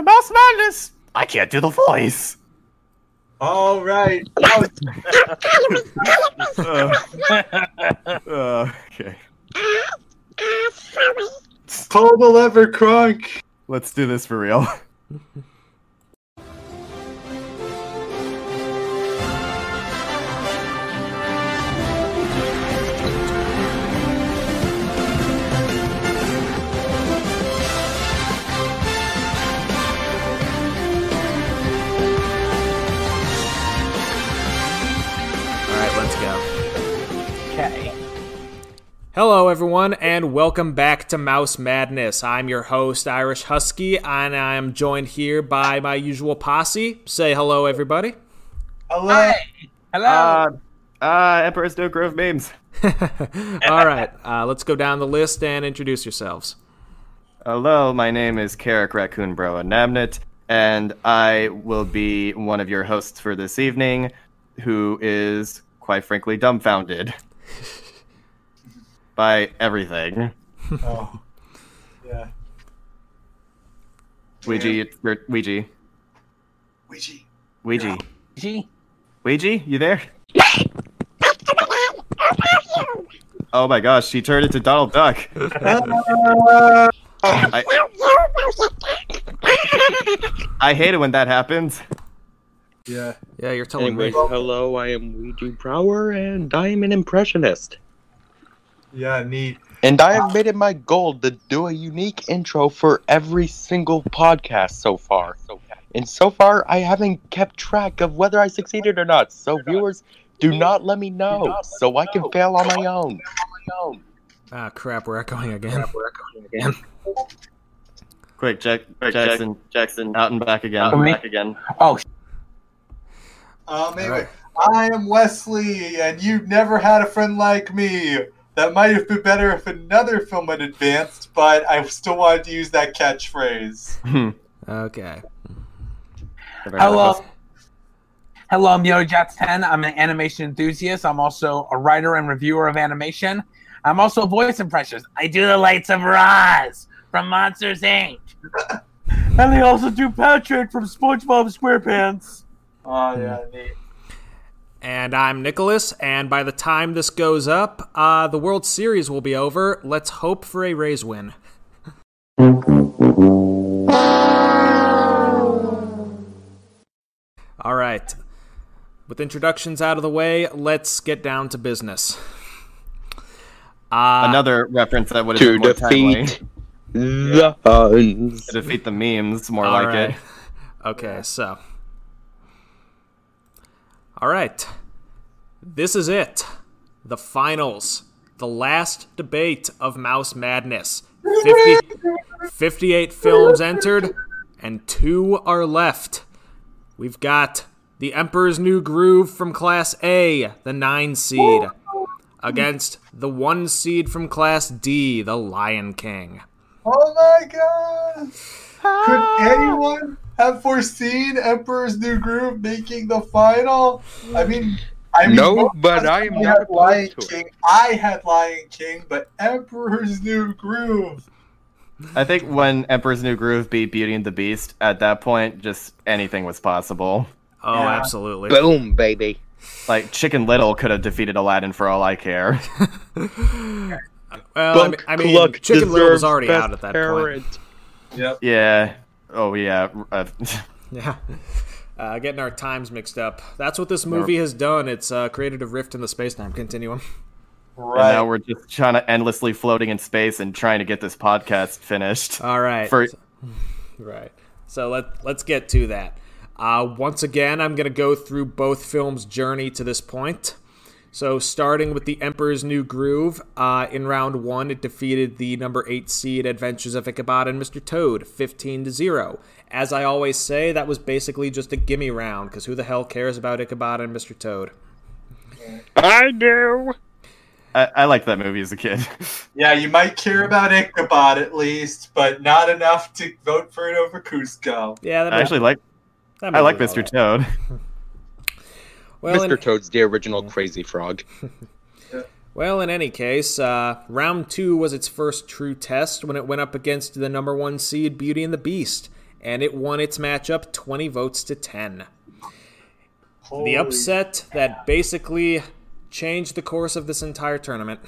to Mouse Madness. I can't do the voice. All right. Uh, uh, okay. Pull the lever, Kronk. Let's do this for real. Hello, everyone, and welcome back to Mouse Madness. I'm your host, Irish Husky, and I am joined here by my usual posse. Say hello, everybody. Hello. Hello. Uh, uh, Emperor's New Groove memes. All right, uh, let's go down the list and introduce yourselves. Hello, my name is Carrick Raccoon Bro Namnit, and I will be one of your hosts for this evening, who is, quite frankly, dumbfounded by everything. Oh. Yeah. Ouija, you're, Ouija. Ouija. Ouija. G. Ouija, you there? Oh my gosh, she turned into Donald Duck. I, I hate it when that happens. Yeah. Yeah, you're telling Anyways, me. hello, I am Ouija Brower, and I am an impressionist. Yeah, neat. And I have made it my goal to do a unique intro for every single podcast so far. And so far, I haven't kept track of whether I succeeded or not. So, viewers, do not let me know, so I can fail on my own. Ah, crap, we're echoing again. Quick, Jack, Jackson, Jackson, out and back again, Oh, me? back again. Oh, Um, anyway, Alright. I am Wesley, and you've never had a friend like me. That might have been better if another film had advanced, but I still wanted to use that catchphrase. Hmm. Okay. hello. Uh, hello, I'm YodaJats10. I'm an animation enthusiast. I'm also a writer and reviewer of animation. I'm also a voice impressionist. I do the lights of Roz from Monsters Inc. and I also do Patrick from SpongeBob SquarePants. Oh, yeah, neat. And I'm Nicholas, and by the time this goes up, uh, the World Series will be over. Let's hope for a Rays win. All right. With introductions out of the way, let's get down to business. Uh, Another reference that would have To been more timely. defeat the Huns. To defeat the memes, more All like right. it. Okay, so. All right. This is it. The finals. The last debate of Mouse Madness. 50, 58 films entered, and two are left. We've got The Emperor's New Groove from Class A, the 9 seed, against the 1 seed from Class D, the Lion King. Oh my god! Could ah. anyone have foreseen Emperor's New Groove making the final? I mean, I mean, No, but I am not opposed Lion to it. King. I had Lion King, but Emperor's New Groove. I think when Emperor's New Groove beat Beauty and the Beast, at that point, just anything was possible. Oh, Yeah. absolutely. Boom, baby. Like Chicken Little could have defeated Aladdin for all I care. Well, I mean, Bunk I mean Chicken Little was already out at that point. Yep. yeah. Oh yeah. Uh, Yeah. Uh, getting our times mixed up. That's what this movie has done. It's uh, created a rift in the space-time continuum. And now we're just trying to endlessly floating in space and trying to get this podcast finished. All right. For Right. So let let's get to that. Uh, once again, I'm gonna go through both films' journey to this point. So starting with the Emperor's New Groove, uh, in round one, it defeated the number eight seed Adventures of Ichabod and Mr. Toad, 15 to zero. As I always say, that was basically just a gimme round, because who the hell cares about Ichabod and Mr. Toad? I do. I, I liked that movie as a kid. Yeah, you might care about Ichabod at least, but not enough to vote for it over Kuzco. Yeah, that I actually like that I like Mr. Toad. Well, Mr. in- Toad's the original crazy frog. Well, in any case, uh, round two was its first true test when it went up against the number one seed Beauty and the Beast. and it won its matchup 20 votes to 10. Holy- The upset that basically changed the course of this entire tournament.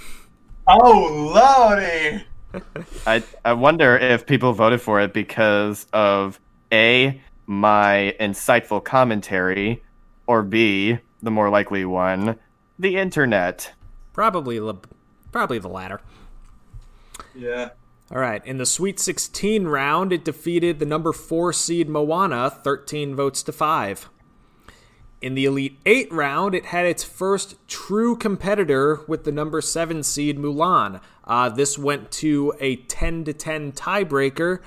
Oh, lordy! I I wonder if people voted for it because of a my insightful commentary, or b the more likely one, the internet. Probably the, probably the latter. Yeah. All right, in the Sweet 16 round, it defeated the number 4 seed Moana 13 votes to 5. In the Elite 8 round, it had its first true competitor with the number 7 seed Mulan. Uh, this went to a 10 to 10 tiebreaker.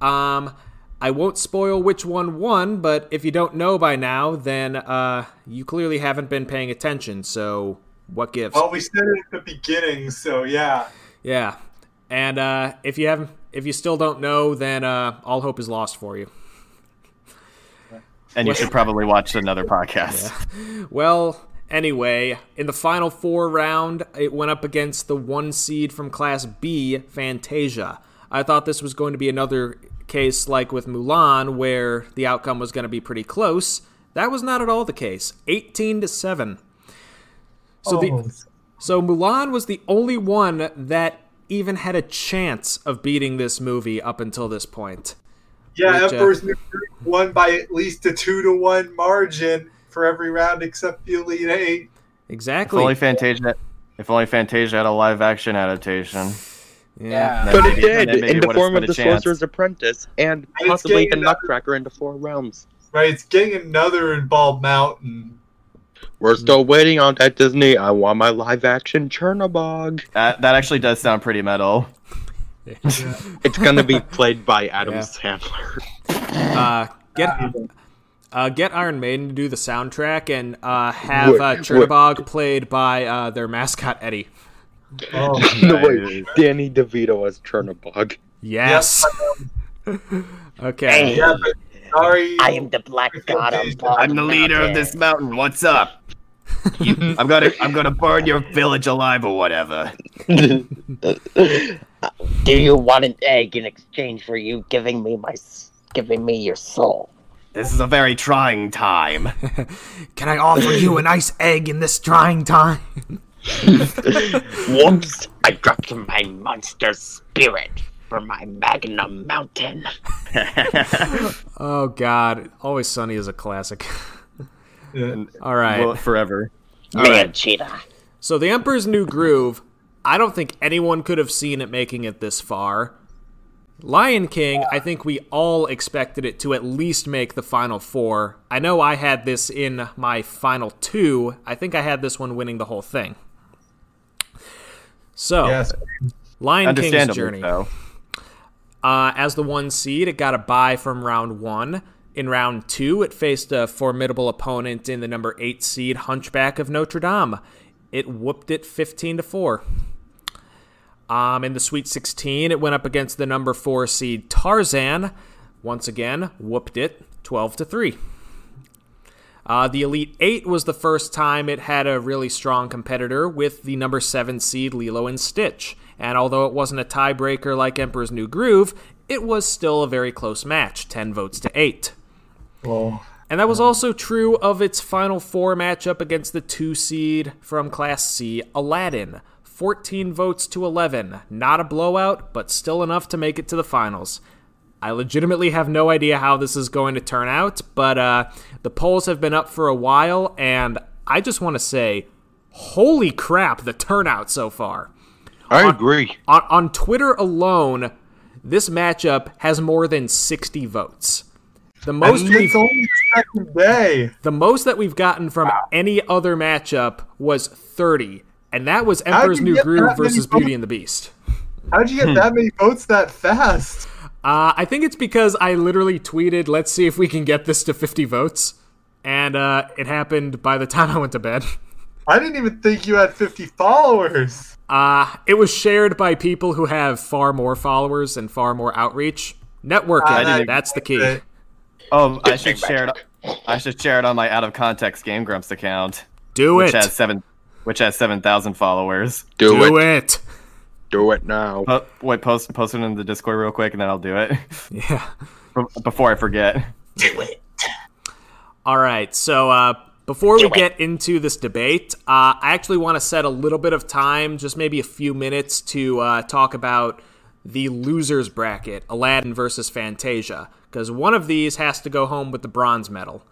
Um, I won't spoil which one won, but if you don't know by now, then uh, you clearly haven't been paying attention, so what gives? Well, we said it at the beginning, so yeah. Yeah. And uh, if you haven't, if you still don't know, then uh, all hope is lost for you. And you should probably watch another podcast. Well, anyway, in the final four round, it went up against the one seed from Class B, Fantasia. I thought this was going to be another case like with Mulan, where the outcome was going to be pretty close. That was not at all the case. 18 to 7. So the Oh, So Mulan was the only one that even had a chance of beating this movie up until this point. yeah, which, uh, Emperor's New Groove won by at least a two to one margin for every round except the Elite Eight. If Exactly. only Fantasia, if only Fantasia had a live action adaptation. Yeah. Then But it did then in the form of the chance. Sorcerer's Apprentice and it's possibly the another- Nutcracker into four realms. Right, it's getting another involved Bald Mountain. We're still waiting on that Disney. I want my live action Chernobog. That that actually does sound pretty metal. It's gonna be played by Adam Yeah. Sandler. Uh, get uh, get Iron Maiden to do the soundtrack and uh, have Wait, uh. Chernobog played by uh, their mascot Eddie. Oh, no wait, Danny DeVito as Chernobog. Yes. okay. yeah, but sorry. I am the black god of Bald I'm the leader of this mountain. What's up? You- I'm gonna I'm gonna burn your village alive or whatever. Do you want an egg in exchange for you giving me my giving me your soul? This is a very trying time. Can I offer you a nice egg in this trying time? Whoops! I dropped my monster spirit for my Magnum Mountain. Oh God, Always Sunny is a classic. Yeah. All right. Well, forever. All Man, right. cheetah. So the Emperor's New Groove, I don't think anyone could have seen it making it this far. Lion King, I think we all expected it to at least make the final four. I know I had this in my final two. I think I had this one winning the whole thing. So, Yes. Lion King's journey. so. Uh, as the one seed, it got a bye from round one. In round two, it faced a formidable opponent in the number eight seed Hunchback of Notre Dame. It whooped it 15 to 4. Um, in the Sweet 16, it went up against the number four seed Tarzan. Once again, whooped it 12 to 3. Uh, the Elite Eight was the first time it had a really strong competitor with the number seven seed Lilo and Stitch. And although it wasn't a tiebreaker like Emperor's New Groove, it was still a very close match 10 votes to 8. Well, And that was also true of its final four matchup against the two seed from Class C, Aladdin. 14 votes to 11. Not a blowout, but still enough to make it to the finals. I legitimately have no idea how this is going to turn out, but uh, the polls have been up for a while, and I just want to say, holy crap, the turnout so far. I agree. On, on Twitter alone, this matchup has more than 60 votes. The most we've only the second day. the most that we've gotten from any other matchup was 30, and that was Emperor's New Groove versus? Beauty and the Beast. How'd you get that many votes that fast? Uh, I think it's because I literally tweeted, "Let's see if we can get this to 50 votes," and uh, it happened by the time I went to bed. I didn't even think you had 50 followers. Uh, it was shared by people who have far more followers and far more outreach. Networking, that's the key. Oh, I should share it. I should share it on my out of context Game Grumps account, Do which it. has seven, which has seven thousand followers. Do, Do it. it. Do it now. Po- wait, post post it in the Discord real quick, and then I'll do it. Yeah. before I forget. Do it. All right. So uh, before we it. get into this debate, uh, I actually want to set a little bit of time, just maybe a few minutes, to uh, talk about the losers bracket, Aladdin versus Fantasia, because one of these has to go home with the bronze medal.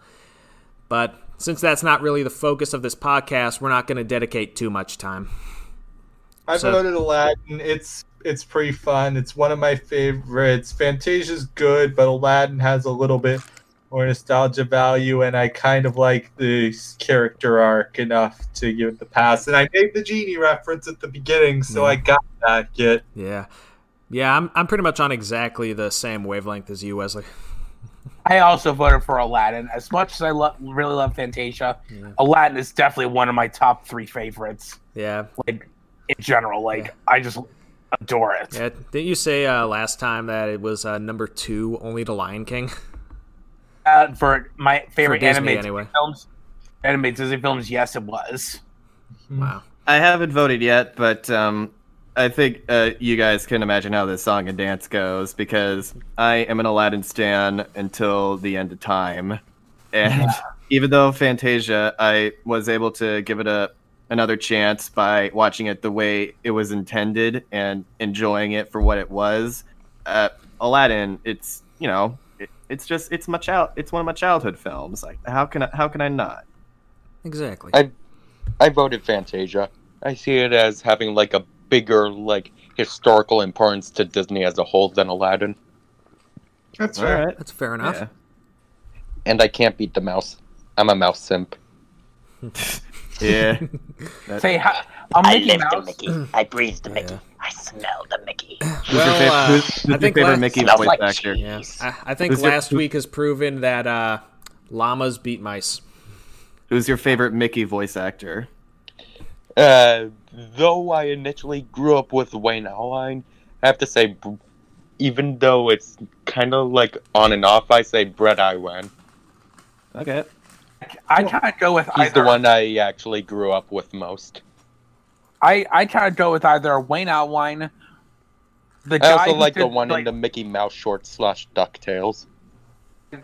But since that's not really the focus of this podcast, we're not going to dedicate too much time. I So- voted Aladdin. It's it's pretty fun. It's one of my favorites. Fantasia's good, but Aladdin has a little bit more nostalgia value, and I kind of like the character arc enough to give it the pass. And I made the genie reference at the beginning, so mm. I got that. Get Yeah. Yeah, I'm, I'm pretty much on exactly the same wavelength as you, Wesley. I also voted for Aladdin. As much as I lo- really love Fantasia, Aladdin is definitely one of my top three favorites. Yeah. Like in general, like I just adore it. Yeah. Didn't you say uh, last time that it was uh, number two only to Lion King? Uh, for my favorite Disney, animated anyway. films, animated Disney films, yes, it was. Wow. I haven't voted yet, but um, I think uh, you guys can imagine how this song and dance goes because I am an Aladdin stan until the end of time, and even though Fantasia, I was able to give it a another chance by watching it the way it was intended and enjoying it for what it was. Uh, Aladdin, it's you know, it, it's just it's my child, it's one of my childhood films. Like how can I how can I not? Exactly. I I voted Fantasia. I see it as having like a bigger like historical importance to Disney as a whole than Aladdin. that's All fair. right. That's fair enough. Yeah. And I can't beat the mouse. I'm a mouse simp. Yeah. Say, hi, I'm I Mickey live the Mickey. I breathe the Mickey. Yeah. I smell the Mickey. Who's your Well, favorite, uh, who's, who's I your think favorite last- Mickey Smells voice like actor? Yeah. I, I think Who's your- last who- week has proven that uh, llamas beat mice. Who's your favorite Mickey voice actor? Uh, though I initially grew up with Wayne Allwine, I have to say, b- even though it's kind of like on and off, I say Bret Iwan. Okay. I can't go with either. He's either. the one I actually grew up with most. I I can't go with either Wayne Allwine. The I guy also who like the one like, in the Mickey Mouse short slash Ducktales.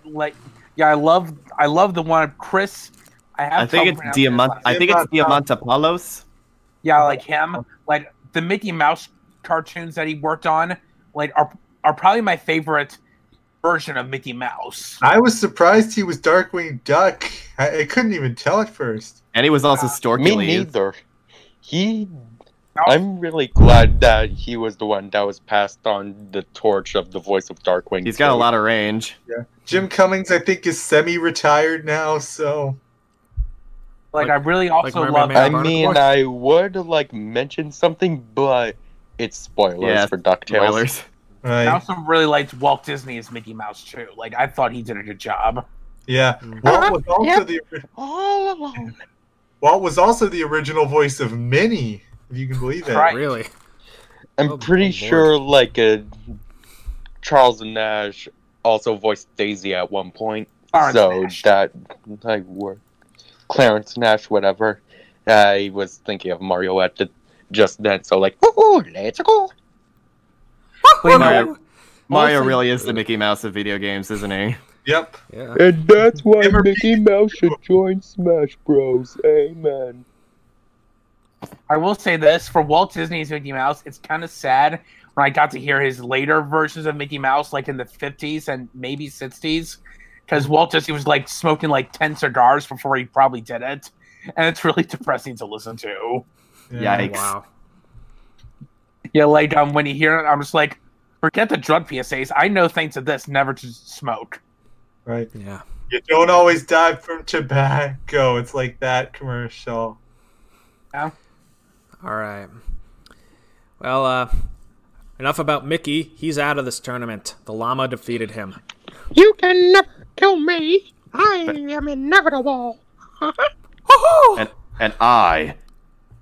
like yeah, I love I love the one of Chris. I have I think it's pronouncing his Diamant. I think it's Diamant- um, Diamantopoulos. Yeah, like him, like the Mickey Mouse cartoons that he worked on, like are are probably my favorite version of Mickey Mouse. I was surprised he was Darkwing Duck. I, I couldn't even tell at first. And he was also Me neither. He. I'm really glad that he was the one that was passed on the torch of the voice of Darkwing. He's got a lot of range. Yeah. Jim Cummings, I think, is semi-retired now. So Like, Like- I really also Mermaid love. I mean, I would like mention something, but it's spoilers Yeah, for Ducktales. Spoilers. I right, also really liked Walt Disney as Mickey Mouse too. Like I thought he did a good job. yeah. Mm. Walt was also Yep. the All alone. Walt was also the original voice of Minnie, if you can believe it. Right. Really? I'm Oh, pretty oh, Lord. sure like uh, Charles Nash also voiced Daisy at one point. Clarence so Nash. that like were Clarence Nash, whatever. I was thinking of Mario at the, just then, so like, Ooh, let's go. Wait, Mario, Mario really is the Mickey Mouse of video games, isn't he? Yep. Yeah. and that's why Ever- Mickey Mouse should join Smash Bros. Amen. I will say this for Walt Disney's Mickey Mouse, it's kind of sad when I got to hear his later versions of Mickey Mouse, like in the 50s and maybe 60s, because Walt Disney was like smoking like 10 cigars before he probably did it. And it's really depressing to listen to. Yeah. Yikes. Wow. Yeah, like um, when you hear it, I'm just like, forget the drug PSAs. I know thanks to this never to smoke. Right. Yeah. You don't always die from tobacco. It's like that commercial. Yeah. All right. Well, uh, enough about Mickey. He's out of this tournament. The llama defeated him. You can never kill me. I am inevitable. And and I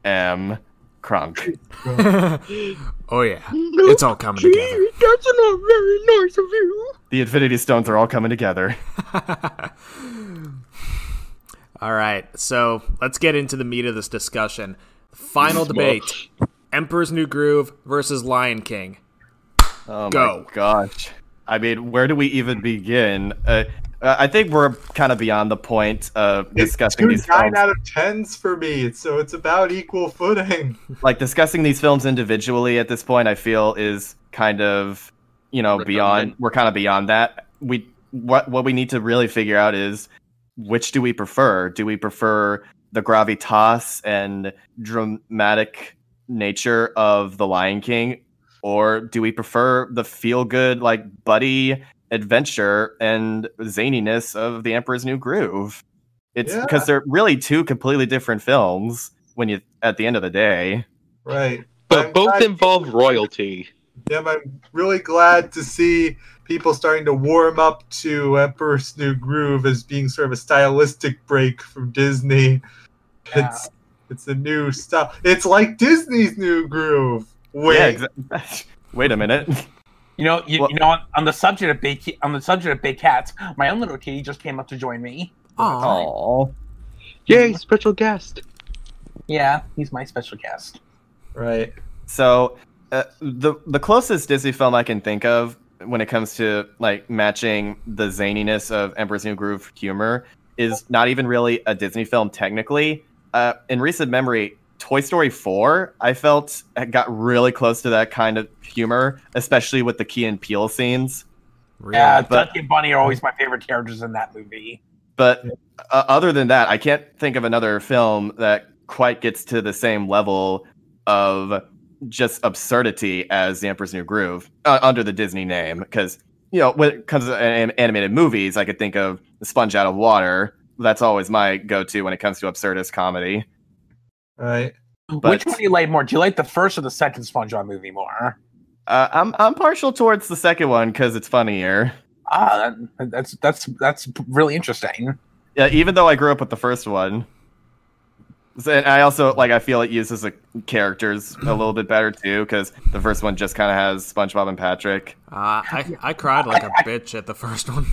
am Kronk. oh yeah, it's all coming together. That's not very nice of you. The Infinity Stones are all coming together. All right, so let's get into the meat of this discussion. Final debate: Emperor's New Groove versus Lion King. Oh Go. my gosh. I mean, where do we even begin? Uh, uh, I think we're kind of beyond the point of It's discussing two these nine films. out of tens for me, so it's about equal footing. Like discussing these films individually at this point, I feel is kind of, you know, beyond. We're kind of beyond that. We what what we need to really figure out is which do we prefer? Do we prefer the gravitas and dramatic nature of The Lion King, or do we prefer the feel good like buddy adventure and zaniness of The Emperor's New Groove? It's Yeah. because they're really two completely different films when you at the end of the day. Right. But I'm both glad- involve royalty. Yeah, I'm really glad to see people starting to warm up to Emperor's New Groove as being sort of a stylistic break from Disney. Yeah. It's it's a new stuff. It's like Disney's New Groove. Wait, Yeah, exactly. Wait a minute. You know, you, Well- you know, on, on the subject of big on the subject of big cats, my own little kitty just came up to join me. Aw. Aww. Yay, special guest. Yeah, he's my special guest. right. So uh, the the closest Disney film I can think of when it comes to like matching the zaniness of Emperor's New Groove humor is not even really a Disney film technically. Uh, in recent memory, Toy Story 4, I felt got really close to that kind of humor, especially with the Key and Peele scenes. Really? Yeah, but- Ducky and Bunny are always my favorite characters in that movie. But uh, other than that, I can't think of another film that quite gets to the same level of just absurdity as The Emperor's New Groove uh, under the Disney name. Because, you know, when it comes to an- animated movies, I could think of The Sponge Out of Water. That's always my go to when it comes to absurdist comedy. Right. But- Which one do you like more? Do you like the first or the second SpongeBob movie more? Uh, I'm, I'm partial towards the second one because it's funnier. Ah, that, that's that's that's really interesting. Yeah, even though I grew up with the first one. And I also like I feel it uses the characters a little bit better too because the first one just kind of has SpongeBob and Patrick. Uh, I, I cried like a bitch at the first one.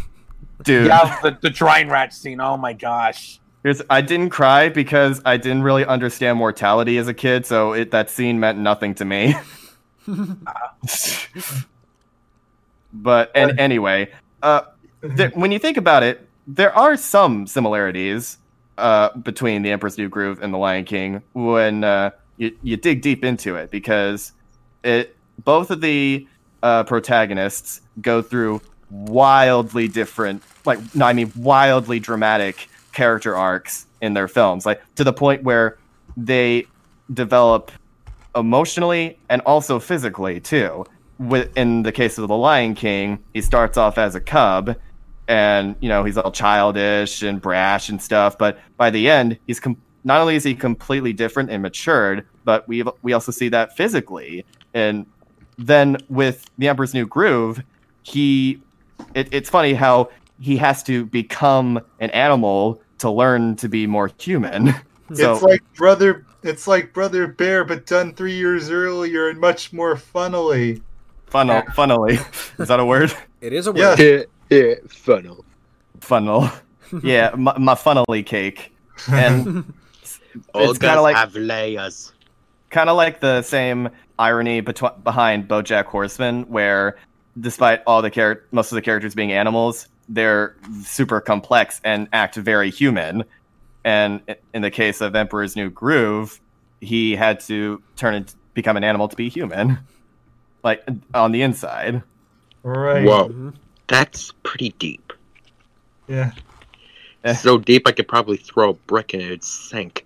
Dude, Yeah, the, the drying rat scene. Oh my gosh. Here's I didn't cry because I didn't really understand mortality as a kid, so it that scene meant nothing to me. but and anyway, uh, th- when you think about it, there are some similarities uh, between The Emperor's New Groove and The Lion King when uh, you, you dig deep into it because it both of the uh, protagonists go through wildly different, like I mean wildly dramatic character arcs in their films, like to the point where they develop emotionally and also physically too. With in the case of the Lion King, he starts off as a cub, and you know he's all childish and brash and stuff. But by the end, he's com- not only is he completely different and matured, but we we also see that physically. And then with the Emperor's New Groove, he it, it's funny how he has to become an animal to learn to be more human. Hmm. so it's like brother. It's like Brother Bear, but done three years earlier and much more funnily. funnel, funnily, is that a word? It is a word. Yeah, yeah, funnel. Funnel. yeah, my, my funnily cake. And it's kind of like have layers. kind of like the same irony betw- behind BoJack Horseman, where despite all the char- most of the characters being animals, they're super complex and act very human. And in the case of Emperor's New Groove, he had to turn and become an animal to be human, like on the inside. Right. Whoa, Mhm. that's pretty deep. Yeah. Eh. So deep I could probably throw a brick and it'd sink.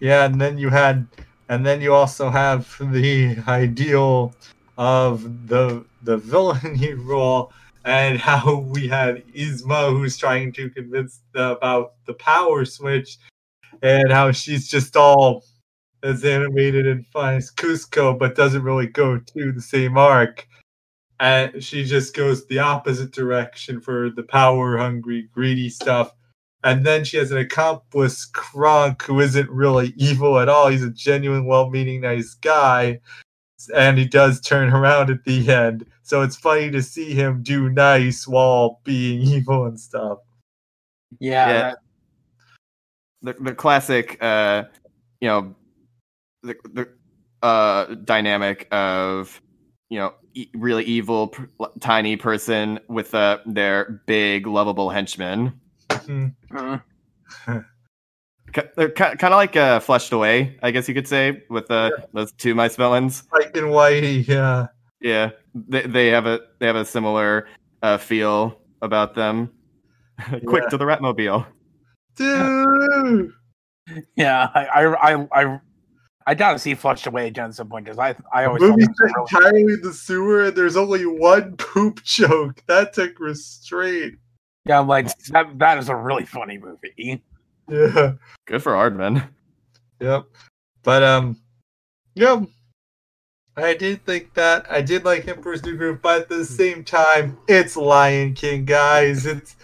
Yeah, and then you had, and then you also have the ideal of the the villainy role, and how we had Yzma who's trying to convince the, about the power switch, and how she's just all as animated and fun as Kuzco, but doesn't really go to the same arc. And she just goes the opposite direction for the power hungry, greedy stuff. And then she has an accomplice, Kronk, who isn't really evil at all. He's a genuine, well meaning, nice guy. And he does turn around at the end. So it's funny to see him do nice while being evil and stuff. Yeah. Yeah. the the classic uh you know the the uh dynamic of you know, e- really evil, pr- tiny person with uh, their big, lovable henchmen. Mhm. Mm. Ki- They're kind of like uh, Flushed Away, I guess you could say, with uh, those two mice villains. Mike and Whitey, yeah. Yeah, they, they have a they have a similar uh, feel about them. Quick Yeah. to the Ratmobile. Dude. Yeah, I, I, I, I, I gotta see Flushed Away again at some point because I, I always. Movie thought it was set entirely in the sewer, and there's only one poop joke. That took restraint. Yeah, I'm like that. That is a really funny movie. Yeah. Good for Aardman. Yep. But um, yeah, I did think that. I did like Emperor's New Groove, but at the same time, it's Lion King, guys. It's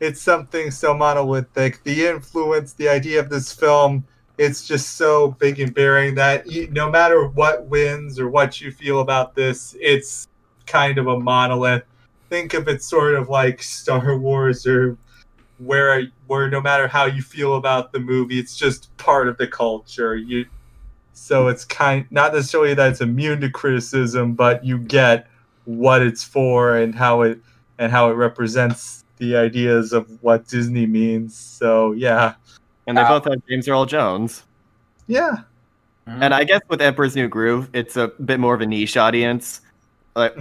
it's something so monolithic. The influence, the idea of this film, it's just so big and bearing that you, no matter what wins or what you feel about this, it's kind of a monolith. Think of it sort of like Star Wars or where where no matter how you feel about the movie, it's just part of the culture. You so it's kind not necessarily that it's immune to criticism, but you get what it's for and how it and how it represents the ideas of what Disney means. So yeah. And they Uh, both have James Earl Jones. Yeah. And I guess with Emperor's New Groove, it's a bit more of a niche audience. Like,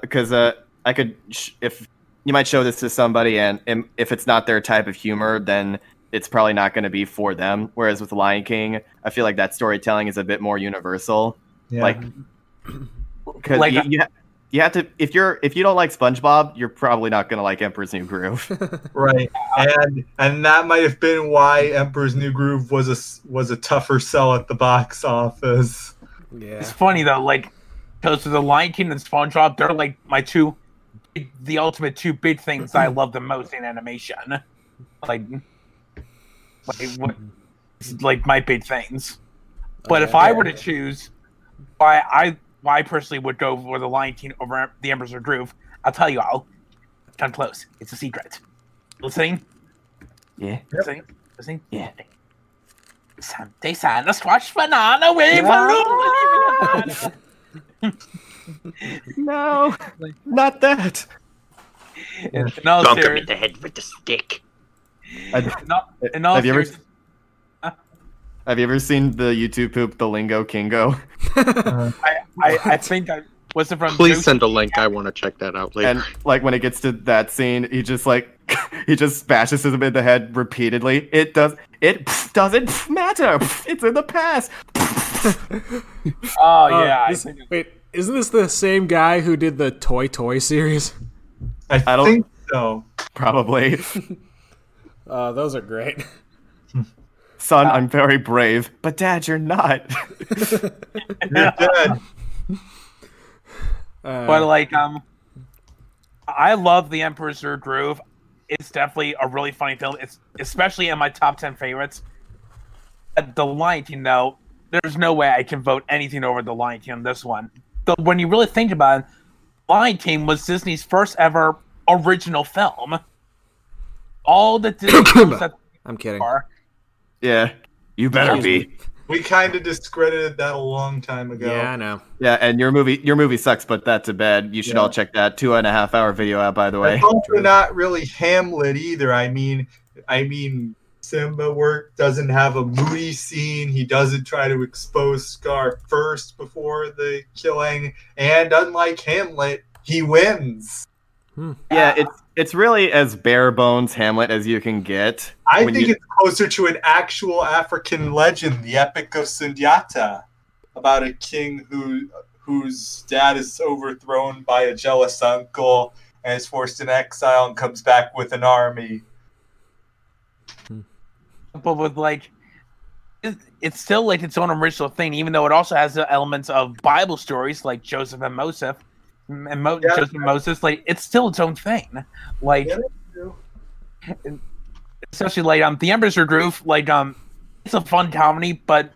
because uh, I could, sh- if you might show this to somebody, and, and if it's not their type of humor, then it's probably not going to be for them. Whereas with Lion King, I feel like that storytelling is a bit more universal. Yeah. Like, because Like- you, uh you, ha- you have to, if you're, if you don't like SpongeBob, you're probably not going to like Emperor's New Groove. right. And and that might have been why Emperor's New Groove was a was a tougher sell at the box office. Yeah, It's funny though, like because the Lion King and SpongeBob, they're like my two, big- the ultimate two big things I love the most in animation. Like, like what, like my big things. But if I were to choose, why I why I personally would go for the Lion King over the Emperor's New Groove, I'll tell you all. Come close. It's a secret. Listening. yeah. Listening. Listening. Yeah. Sante Sana squash banana wave. No, not that. In all Bonk him in the head with the stick. I, No, in all have you ever serious- have you ever seen the YouTube poop the Lingo Kingo? I, I, I think I was it from Please Zeus? send a link. I want to check that out later. And like when it gets to that scene, he just like he just bashes him in the head repeatedly. It does it doesn't matter. It's in the past. Oh Oh, yeah, I this- think wait, isn't this the same guy who did the Toy Toy series? I, I don't- think so. Probably. Uh, those are great. Son, I'm very brave, but dad, you're not. You're dead. Uh, But like, um, I love the Emperor's New Groove. It's definitely a really funny film. It's especially in my top ten favorites. Uh, The Lion King, though, there's no way I can vote anything over The Lion King on this one. But when you really think about it, Lion King was Disney's first ever original film. All the Disney films that I'm kidding. are yeah. You better be. We kind of discredited that a long time ago. Yeah, I know. Yeah, and your movie your movie sucks, but that's a bed. You should Yeah. all check that two and a half hour video out by the way. It's also not really Hamlet either. I mean, I mean, Simba work doesn't have a moody scene. He doesn't try to expose Scar first before the killing, and unlike Hamlet, he wins. Hmm. Yeah, it's it's really as bare bones Hamlet as you can get. I think you- it's closer to an actual African legend, the Epic of Sundiata, about a king who whose dad is overthrown by a jealous uncle and is forced in exile and comes back with an army. But with like it's still like its own original thing even though it also has the elements of bible stories like joseph and moses and Mo- Yeah. joseph and moses like it's still its own thing. Like Yeah, especially like um the emperor's New groove like um it's a fun comedy but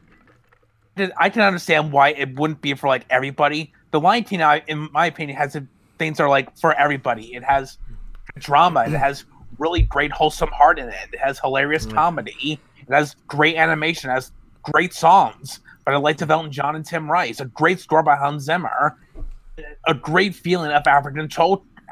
i can understand why it wouldn't be for like everybody. The lion king I- in my opinion has the things that are like for everybody. It has drama it has really great wholesome heart in it it has hilarious mm. comedy it has great animation it has great songs but i like to Elton John and Tim Rice. A great score by Hans Zimmer. a great feeling of African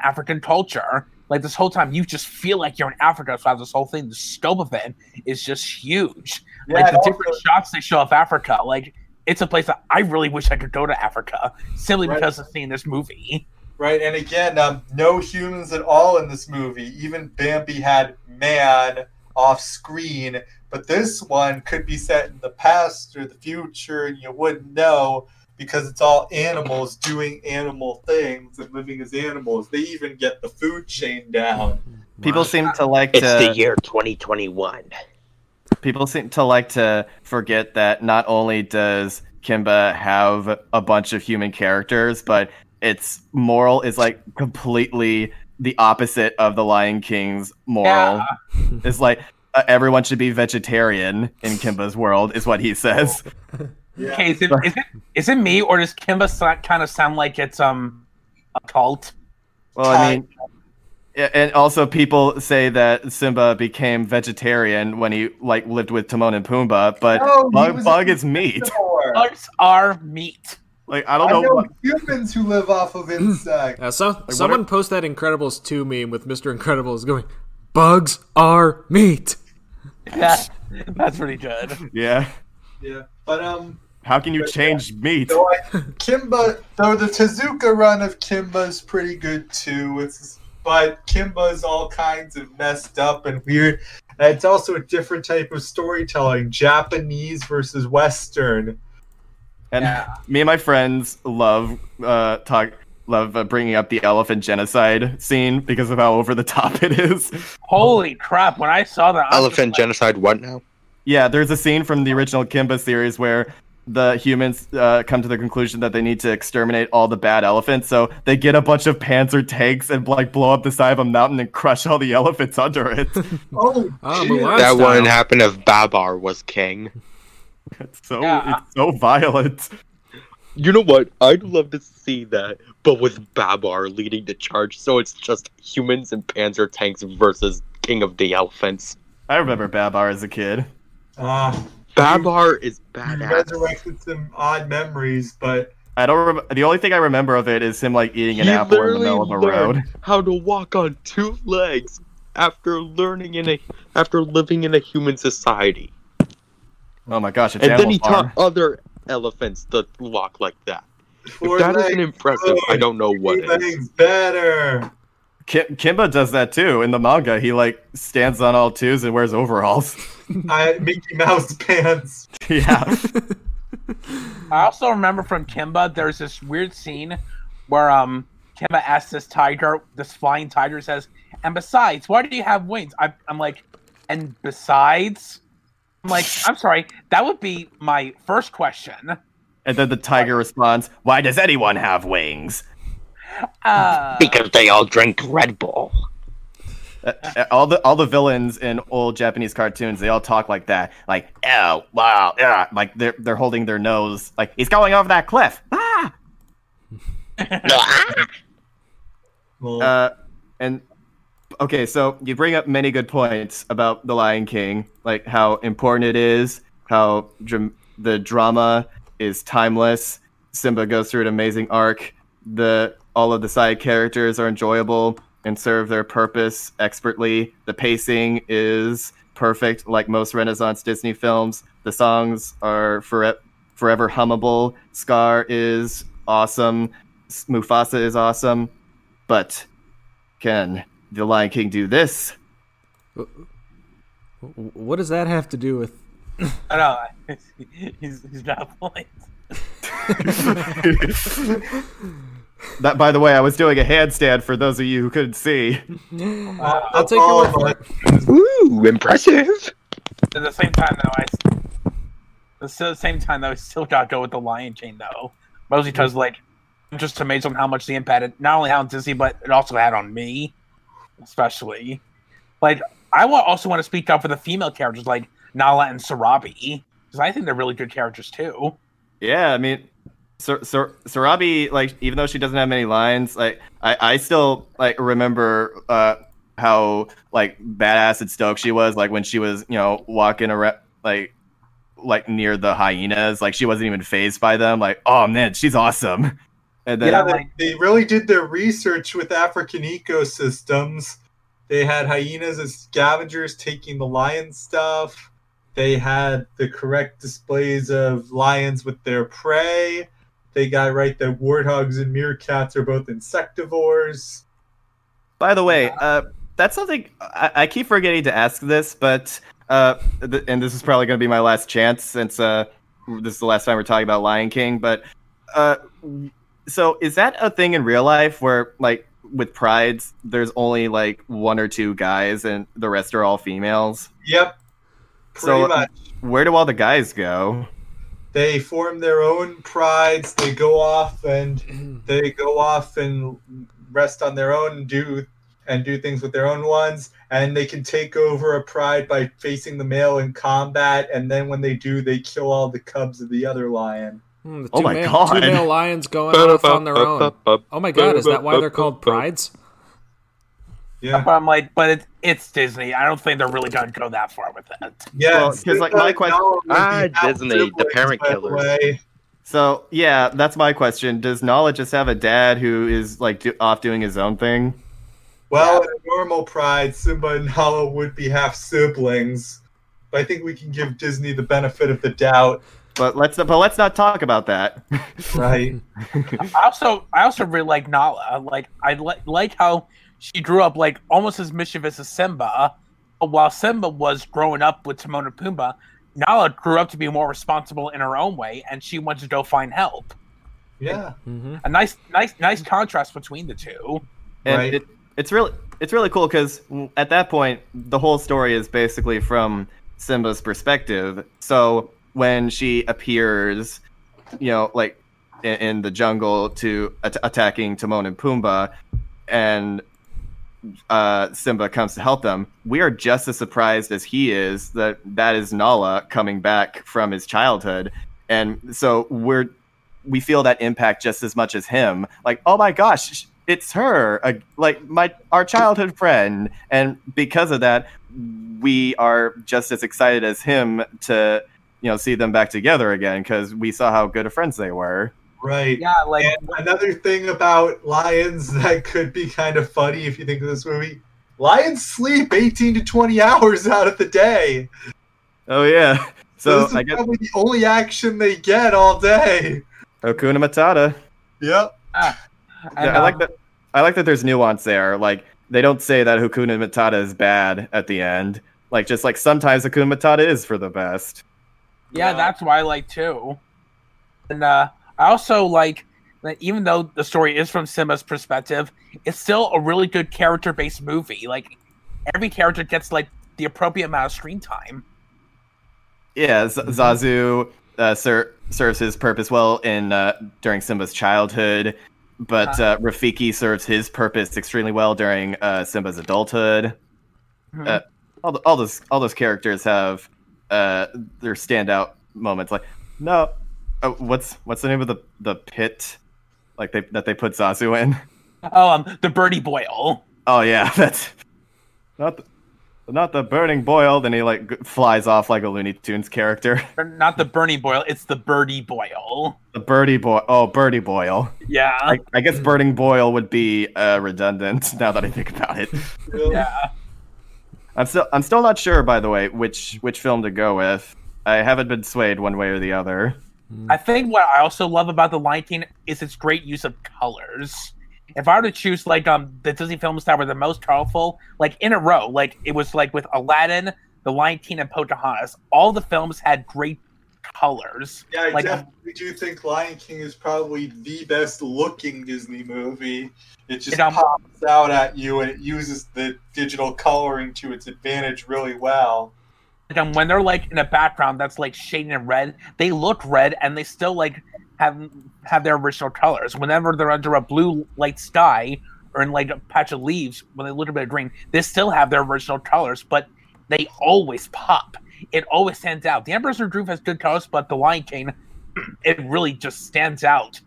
African culture. Like this whole time, you just feel like you're in Africa throughout this whole thing. The scope of it is just huge. Yeah, like the also- different shots they show of Africa, like it's a place that I really wish I could go to Africa simply Right. because of seeing this movie. Right, and again, um, no humans at all in this movie. Even Bambi had man off screen, but this one could be set in the past or the future, and you wouldn't know because it's all animals doing animal things and living as animals. They even get the food chain down. People seem to like It's to the year 2021. people seem to like to forget that not only does Kimba have a bunch of human characters, but its moral is like completely the opposite of the Lion King's moral. Yeah. It's like uh, everyone should be vegetarian in Kimba's world, is what he says. Yeah. Okay, is it, is it is it me or does Kimba so- kind of sound like it's um a cult? Well, I mean, yeah, and also people say that Simba became vegetarian when he like lived with Timon and Pumbaa, but No, Bug, Bug is meat. Bugs are meat. Like I I don't know. know what, humans who live off of insects. Uh, so, what someone are- post that Incredibles 2 meme with Mr. Incredibles going, Bugs are meat. Yeah, that's pretty good. yeah. Yeah, but um, How can you change meat? So I, Kimba, though the Tezuka run of Kimba's pretty good too. It's but Kimba's all kinds of messed up and weird. And it's also a different type of storytelling, Japanese versus Western. And Yeah. me and my friends love uh talk love uh, bringing up the elephant genocide scene because of how over the top it is. Holy crap! When I saw that, Elephant just like, genocide. What now? Yeah, there's a scene from the original Kimba series where the humans uh, come to the conclusion that they need to exterminate all the bad elephants, so they get a bunch of Panzer tanks and like blow up the side of a mountain and crush all the elephants under it. Oh, shit. Mulan That style. wouldn't happen if Babar was king. it's so Yeah. it's so violent. You know what? I'd love to see that, but with Babar leading the charge, so it's just humans and panzer tanks versus King of the Elephants. I remember Babar as a kid. Ah, Babar is you badass. resurrected some odd memories, but I don't remember. The only thing I remember of it is him like eating an He apple in the middle of a road. how to walk on two legs after learning in a after living in a human society, Oh my gosh! It's and then he Farm. taught other elephants to walk like that. four If that legs, isn't impressive, I don't know what three is. legs better. Kim- Kimba does that too in the manga. He like stands on all twos and wears overalls. I Mickey Mouse pants. yeah. I also remember from Kimba, there's this weird scene where um Kimba asks this tiger, this flying tiger says, "And besides, why do you have wings?" I, I'm like, "And besides." I'm like, I'm sorry, that would be my first question. And then the tiger responds, "Why does anyone have wings?" Uh, Because they all drink Red Bull. Uh, uh, all the all the villains in old Japanese cartoons, they all talk like that, like "Oh, wow, yeah," like they're they're holding their nose, like he's going over that cliff. Ah! Well, Uh, and okay, so you bring up many good points about the Lion King, like how important it is, how dram- the drama is timeless. Simba goes through an amazing arc. The all of the side characters are enjoyable and serve their purpose expertly. The pacing is perfect, like most Renaissance Disney films. The songs are forever forever hummable. Scar is awesome. Mufasa is awesome. But can the Lion King do this? What does that have to do with. I know. He's, he's not a point. That, by the way, I was doing a handstand for those of you who couldn't see. uh, I'll take your word for it. Ooh, impressive! At the same time, though, I. At the same time, though, I still gotta go with the Lion King, though. Mostly because, like, I'm just amazed on how much the impact it not only had on Disney, but it also had on me, especially. Like, I also want to speak up for the female characters, like Nala and Sarabi, because I think they're really good characters too. Yeah, I mean, Sar- Sar- Sarabi, like, even though she doesn't have many lines, like, I, I still like remember uh, how like badass and stoked she was, like when she was, you know, walking around, like, like near the hyenas, like she wasn't even phased by them. Like, oh man, she's awesome. And then Yeah, they, they really did their research with African ecosystems. They had hyenas as scavengers taking the lion stuff. They had the correct displays of lions with their prey. They got right that warthogs and meerkats are both insectivores. By the way, uh, that's something I, I keep forgetting to ask this, but uh, th- and this is probably going to be my last chance since uh, this is the last time we're talking about Lion King. But uh, so is that a thing in real life where like with prides, there's only like one or two guys and the rest are all females? Yep. Pretty So- much. Where do all the guys go? They form their own prides. They go off and they go off and rest on their own and do and do things with their own ones and they can take over a pride by facing the male in combat and then when they do they kill all the cubs of the other lion Hmm, the Oh two my male, God. Two male lions going off on their own. Oh my god, is that why they're called prides? yeah But I'm like, but it, it's Disney. I don't think they're really gonna go that far with that. yeah Well, 'cause, like, my question- Ah, Disney, the parent killers. So yeah, that's my question. Does Nala just have a dad who is like do- off doing his own thing? well in a normal pride simba and nala would be half siblings but i think we can give disney the benefit of the doubt But let's but let's not talk about that. right I also, I also really like Nala. Like, I li- like how she grew up like almost as mischievous as Simba. But while Simba was growing up with Timon and Pumbaa, Nala grew up to be more responsible in her own way, and she went to go find help. yeah hmm A nice, nice, nice contrast between the two. and Right. it, it's really it's really cool because at that point the whole story is basically from Simba's perspective. So when she appears, you know, like in, in the jungle to at- attacking Timon and Pumbaa, and uh, Simba comes to help them, we are just as surprised as he is that that is Nala coming back from his childhood, and so we're we feel that impact just as much as him. Like, oh my gosh, it's her, uh, like my our childhood friend, and because of that, we are just as excited as him to you know see them back together again because we saw how good of friends they were. right Yeah, like And another thing about lions that could be kind of funny if you think of this movie lions sleep 18 to 20 hours out of the day. Oh yeah, So, so this is I guess probably the only action they get all day. Hakuna Matata. Yep. and, yeah, I like um, that. I like that. There's nuance there. Like they don't say that Hakuna Matata is bad at the end. Like just like sometimes Hakuna Matata is for the best. Yeah, Yeah. that's why I like too. And uh, I also like that even though the story is from Simba's perspective, it's still a really good character based movie. Like every character gets like the appropriate amount of screen time. Yeah, Z- Zazu uh, ser- serves his purpose well in uh, during Simba's childhood, but uh, Rafiki serves his purpose extremely well during uh, Simba's adulthood. Mhm. Uh, all, the, all those all those characters have uh, their standout moments. Like no, uh, what's what's the name of the the pit like they that they put Zazu in? Oh, um, the Birdie Boyle. Oh yeah, that's not the, not the burning boil. Then he like g- flies off like a Looney Tunes character. Not the Bernie Boyle, it's the Birdie Boyle. The birdie boy. Oh, birdie boil. Yeah. I, I guess burning boil would be uh, redundant now that I think about it. yeah. I'm still I'm still not sure, by the way, which which film to go with. I haven't been swayed one way or the other. I think what I also love about the Lion King is its great use of colors. If I were to choose like um the Disney films that were the most colorful, like in a row, like it was like with Aladdin, The Lion King, and Pocahontas, all the films had great colors. Yeah, I Like- definitely do think Lion King is probably the best looking Disney movie. It just It, pops out at you and it uses the digital coloring to its advantage really well. Like, um, when they're like in a background that's like shaded in red, they look red and they still like have have their original colors. Whenever they're under a blue light sky or in like a patch of leaves, when they look a bit of green, they still have their original colors, but they always pop. It always stands out. The Emperor's New Groove has good colors, but the Lion King, it really just stands out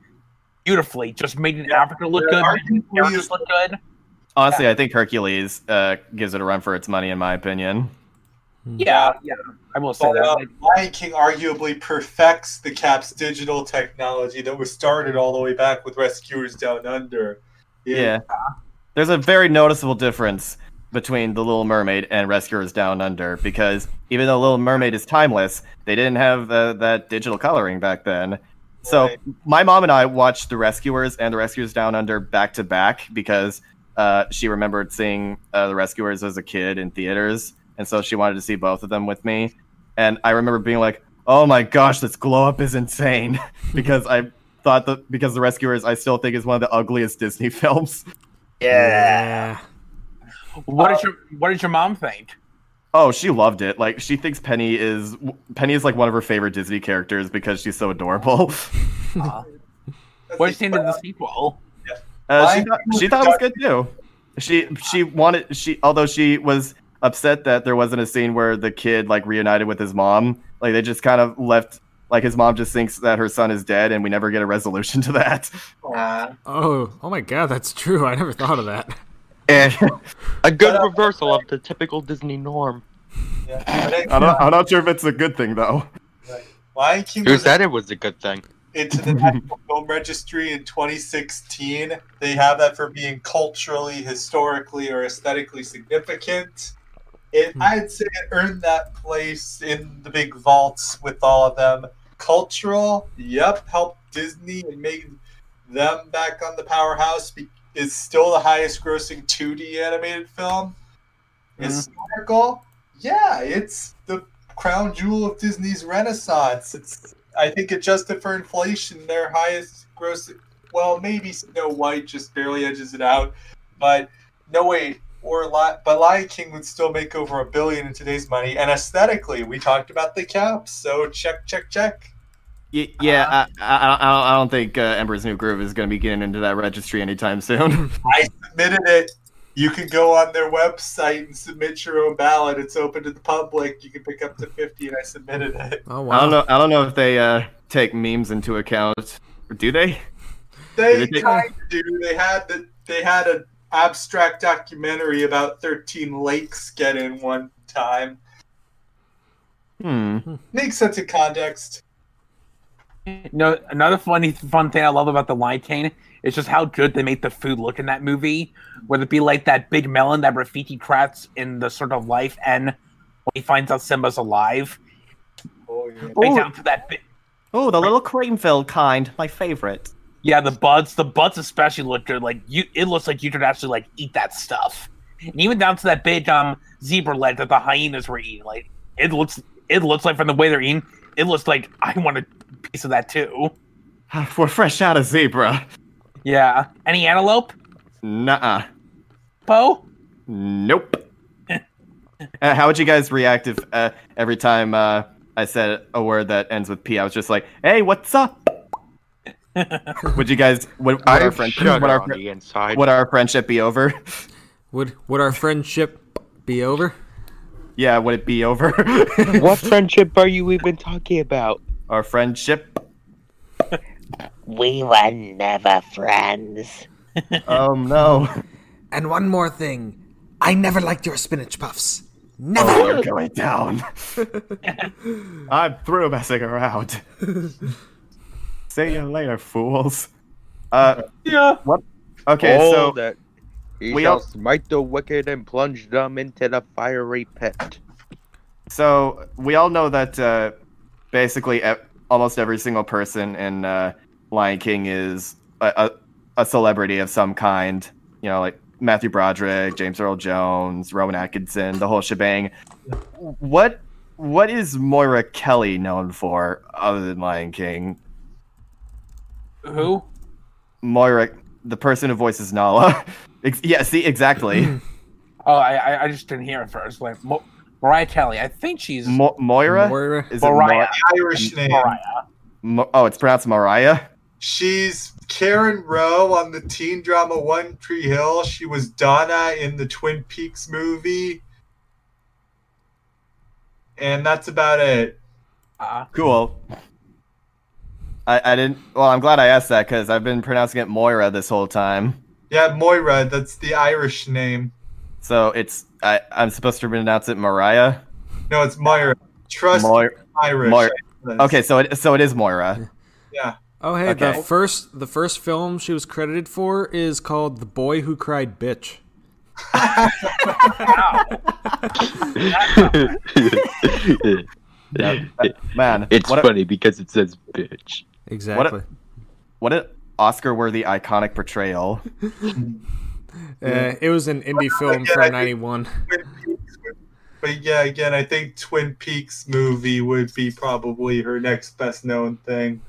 beautifully. Just made in Africa look Yeah, good, our made the characters Hercules- look good. Honestly, I think Hercules uh, gives it a run for its money, in my opinion. Yeah, yeah, I will say But, that. uh, Like, Lion King arguably perfects the CAPS digital technology that was started all the way back with Rescuers Down Under. Yeah. There's a very noticeable difference between The Little Mermaid and Rescuers Down Under because even though Little Mermaid is timeless, they didn't have uh, that digital coloring back then. So Right. my mom and I watched The Rescuers and The Rescuers Down Under back to back because uh, she remembered seeing uh, The Rescuers as a kid in theaters, and so she wanted to see both of them with me. And I remember being like, "Oh my gosh, this glow up is insane!" because I thought that because The Rescuers, I still think is one of the ugliest Disney films. Yeah. What did your What did your mom think? Oh, she loved it. Like she thinks Penny is Penny is like one of her favorite Disney characters because she's so adorable. What did you think of the sequel? Uh, she, thought, she thought it was good too. She she wanted she although she was upset that there wasn't a scene where the kid like reunited with his mom. Like they just kind of left like his mom just thinks that her son is dead and we never get a resolution to that. Aw. Oh, oh my God, that's true. I never thought of that. And A good But, uh, reversal of the typical Disney norm. Yeah. I- I'm not, I'm not sure if it's a good thing though. Lion King Who said it was a good thing? into the National Film Registry in 2016. They have that for being culturally, historically, or aesthetically significant. It, Hmm. I'd say it earned that place in the big vaults with all of them. Cultural, yep, helped Disney and made them back on the powerhouse. Is still the highest grossing 2D animated film. Mhm. Historical, yeah, it's the crown jewel of Disney's renaissance. It's I think adjusted for inflation, their highest gross. Well, maybe Snow White just barely edges it out, but no wait, or Li- but Lion King would still make over a billion in today's money. And aesthetically, we talked about the CAPS, so check, check, check. Y- yeah, I, I, I don't- I don't think uh, Emperor's New Groove is going to be getting into that registry anytime soon. I submitted it. You can go on their website and submit your own ballot. It's open to the public. You can pick up to fifty, and I submitted it. Oh wow. I don't know. I don't know if they uh, take memes into account. Do they? They Did it kind of do. They had the, they had an abstract documentary about thirteen lakes get in one time. Hmm. Makes sense in context. You know, another funny fun thing I love about the Lion King is just how good they make the food look in that movie. Whether it be like that big melon that Rafiki crafts in the sort of life, and when he finds out Simba's alive, Oh yeah. right Ooh. down to that bit. Oh, the little cream-filled kind, my favorite. Yeah, the buds, the buds especially look good. Like you, it looks like you could actually like eat that stuff, and even down to that big um zebra leg that the hyenas were eating. Like it looks, it looks like from the way they're eating, it looks like I want a piece of that too. We're fresh out of zebra. Yeah, any antelope, Nuh-uh. Poe? Nope. uh, how would you guys react if uh, every time uh, I said a word that ends with P, I was just like, "Hey, what's up?" would you guys? Would, would our friendship? shudder Would our, on fri- the inside. would our friendship be over? Would would our friendship be over? Yeah, would it be over? what friendship are you even talking about? our friendship? We were never friends. Um, no. And one more thing, I never liked your spinach puffs. Oh, Never. you're going down. I'm through messing around. See you later, fools. Uh, Yeah. What? Okay, oh, so that he we shall all- smite the wicked and plunge them into the fiery pit. So we all know that uh, basically e- almost every single person in uh, Lion King is a, a, a celebrity of some kind. You know, like Matthew Broderick, James Earl Jones, Rowan Atkinson, the whole shebang. What what is Moira Kelly known for other than Lion King? Who? Moira, the person who voices Nala. Ex- yeah, see, exactly. Oh, I, I, I just didn't hear it first. Like Mo- Mariah Kelly. I think she's Mo- Moira. Moira. Is it Mariah. Irish name. Mariah. Mo- oh, it's pronounced Mariah. She's Karen Roe on the teen drama One Tree Hill. She was Donna in the Twin Peaks movie. And that's about it. Uh, Cool. I, I didn't. Well, I'm glad I asked that because I've been pronouncing it Moira this whole time. Yeah, Moira, that's the Irish name. So it's I, I'm supposed to pronounce it Mariah. No, it's Moira. Trust Moira. Irish. Moira. Okay, so it so it is Moira. Yeah. Oh, hey, okay. the first the first film she was credited for is called The Boy Who Cried Bitch. Man, it's what a, funny because it says bitch. Exactly. what an Oscar-worthy iconic portrayal. Uh, it was an indie film Yeah, I from '91. Twin Peaks would- But yeah, again, I think Twin Peaks movie would be probably her next best known thing.